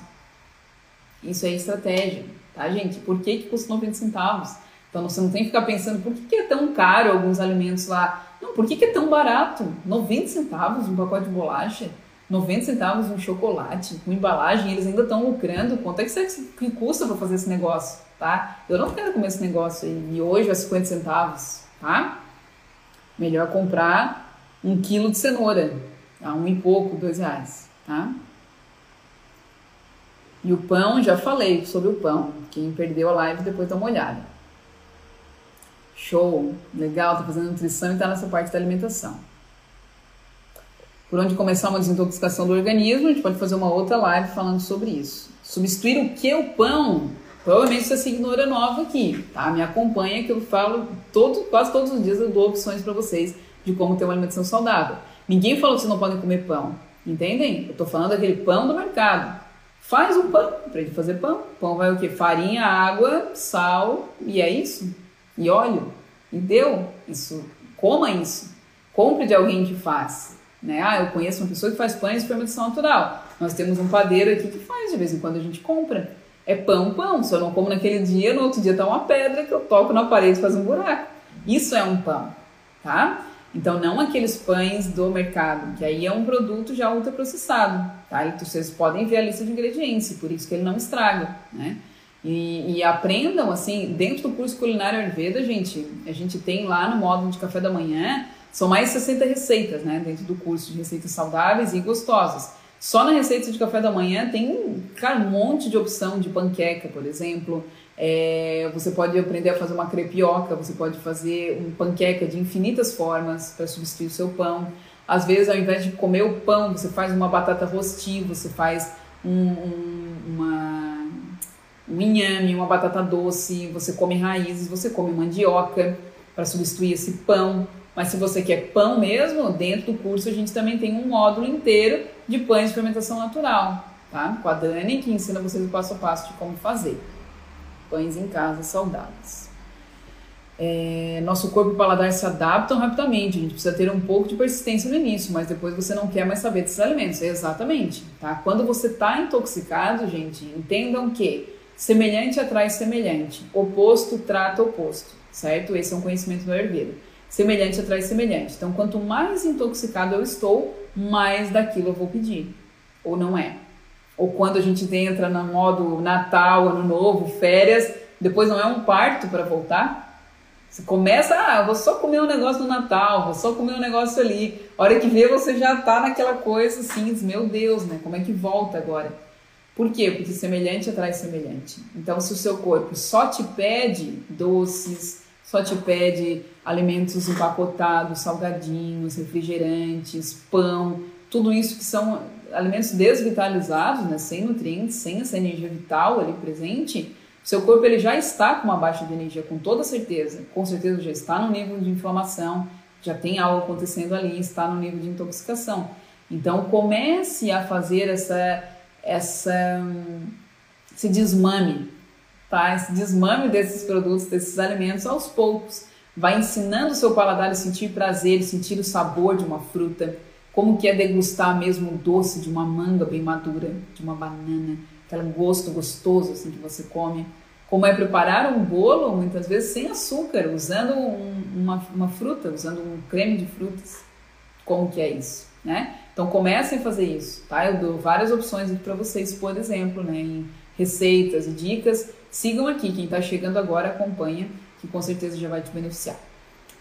Isso é estratégia, tá, gente? Por que, que custa 90 centavos? Então você não tem que ficar pensando por que, que é tão caro alguns alimentos lá. Não, por que, que é tão barato? 90 centavos um pacote de bolacha, 90 centavos um chocolate, com embalagem, eles ainda estão lucrando. Quanto é que, você, que custa para fazer esse negócio, tá? Eu não quero comer esse negócio aí, e hoje é 50 centavos, tá? Melhor comprar um quilo de cenoura, a um e pouco, dois reais, tá? E o pão, já falei sobre o pão. Quem perdeu a live, depois dá uma olhada. Show, legal, tá fazendo nutrição e tá nessa parte da alimentação. Por onde começar uma desintoxicação do organismo, a gente pode fazer uma outra live falando sobre isso. Substituir o que? O pão. Provavelmente você se ignora nova aqui, tá? Me acompanha que eu falo todo, quase todos os dias eu dou opções para vocês de como ter uma alimentação saudável. Ninguém falou que vocês não podem comer pão, entendem? Eu tô falando daquele pão do mercado. Faz um pão, aprende a fazer pão. Pão vai o quê? Farinha, água, sal e é isso. E óleo. E deu. Isso. Coma isso. Compre de alguém que faz. Né? Ah, eu conheço uma pessoa que faz pães de fermentação natural. Nós temos um padeiro aqui que faz, de vez em quando a gente compra. É pão, pão. Se eu não como naquele dia, no outro dia tá uma pedra que eu toco na parede e faz um buraco. Isso é um pão, tá? Então, não aqueles pães do mercado, que aí é um produto já ultraprocessado, tá? E vocês podem ver a lista de ingredientes, por isso que ele não estraga, né? E, e, aprendam, assim, dentro do curso culinário Ayurveda, gente, a gente tem lá no módulo de café da manhã, são mais 60 receitas, né? Dentro do curso de receitas saudáveis e gostosas. Só na receita de café da manhã tem, cara, um monte de opção de panqueca, por exemplo, é, você pode aprender a fazer uma crepioca, você pode fazer um panqueca de infinitas formas para substituir o seu pão. Às vezes, ao invés de comer o pão, você faz uma batata rosti, você faz um, um, uma, um inhame, uma batata doce, você come raízes, você come mandioca para substituir esse pão. Mas se você quer pão mesmo, dentro do curso a gente também tem um módulo inteiro de pães de fermentação natural, tá? Com a Dani, que ensina vocês o passo a passo de como fazer pães em casa saudáveis. É, nosso corpo e paladar se adaptam rapidamente, a gente precisa ter um pouco de persistência no início, mas depois você não quer mais saber desses alimentos. É exatamente, tá? Quando você está intoxicado, gente, entendam que semelhante atrai semelhante, oposto trata oposto, certo? Esse é um conhecimento do Ayurveda. Semelhante atrai semelhante. Então, quanto mais intoxicado eu estou, mais daquilo eu vou pedir. Ou não é ou quando a gente entra no modo Natal, Ano Novo, férias, depois não é um parto para voltar. Você começa, ah, vou só comer um negócio no Natal, vou só comer um negócio ali. A hora que vê, você já tá naquela coisa assim, diz, meu Deus, né? Como é que volta agora? Por quê? Porque semelhante atrai semelhante. Então, se o seu corpo só te pede doces, só te pede alimentos empacotados, salgadinhos, refrigerantes, pão, tudo isso que são alimentos desvitalizados, né, sem nutrientes, sem essa energia vital ali presente, seu corpo ele já está com uma baixa de energia, com toda certeza. Com certeza já está no nível de inflamação, já tem algo acontecendo ali, está no nível de intoxicação. Então comece a fazer essa, essa, esse desmame, tá? Esse desmame desses produtos, desses alimentos aos poucos. Vai ensinando o seu paladar a sentir prazer, sentir o sabor de uma fruta como que é degustar mesmo o doce de uma manga bem madura, de uma banana, aquele gosto gostoso assim que você come. Como é preparar um bolo, muitas vezes sem açúcar, usando um, uma, uma fruta, usando um creme de frutas. Como que é isso, né? Então comecem a fazer isso, tá? Eu dou várias opções aqui para vocês, por exemplo, né, em receitas e dicas. Sigam aqui, quem está chegando agora acompanha, que com certeza já vai te beneficiar.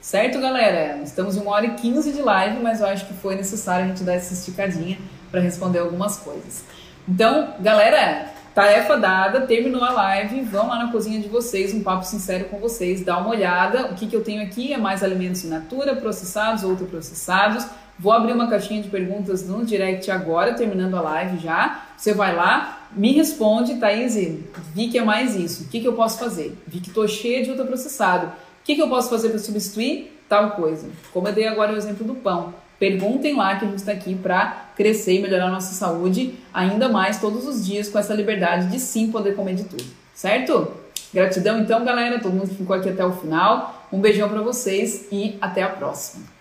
Certo, galera? Estamos em uma hora e 15 de live, mas eu acho que foi necessário a gente dar essa esticadinha para responder algumas coisas. Então, galera, tarefa dada, terminou a live, vão lá na cozinha de vocês, um papo sincero com vocês, dá uma olhada. O que, que eu tenho aqui é mais alimentos in natura, processados, ultraprocessados. Vou abrir uma caixinha de perguntas no direct agora, terminando a live já. Você vai lá, me responde, Thaís, vi que é mais isso. O que, que eu posso fazer? Vi que estou cheia de ultraprocessado. O que, que eu posso fazer para substituir tal coisa? Como eu dei agora o exemplo do pão. Perguntem lá que a gente está aqui para crescer e melhorar a nossa saúde ainda mais todos os dias com essa liberdade de sim poder comer de tudo, certo? Gratidão então, galera, todo mundo ficou aqui até o final. Um beijão para vocês e até a próxima.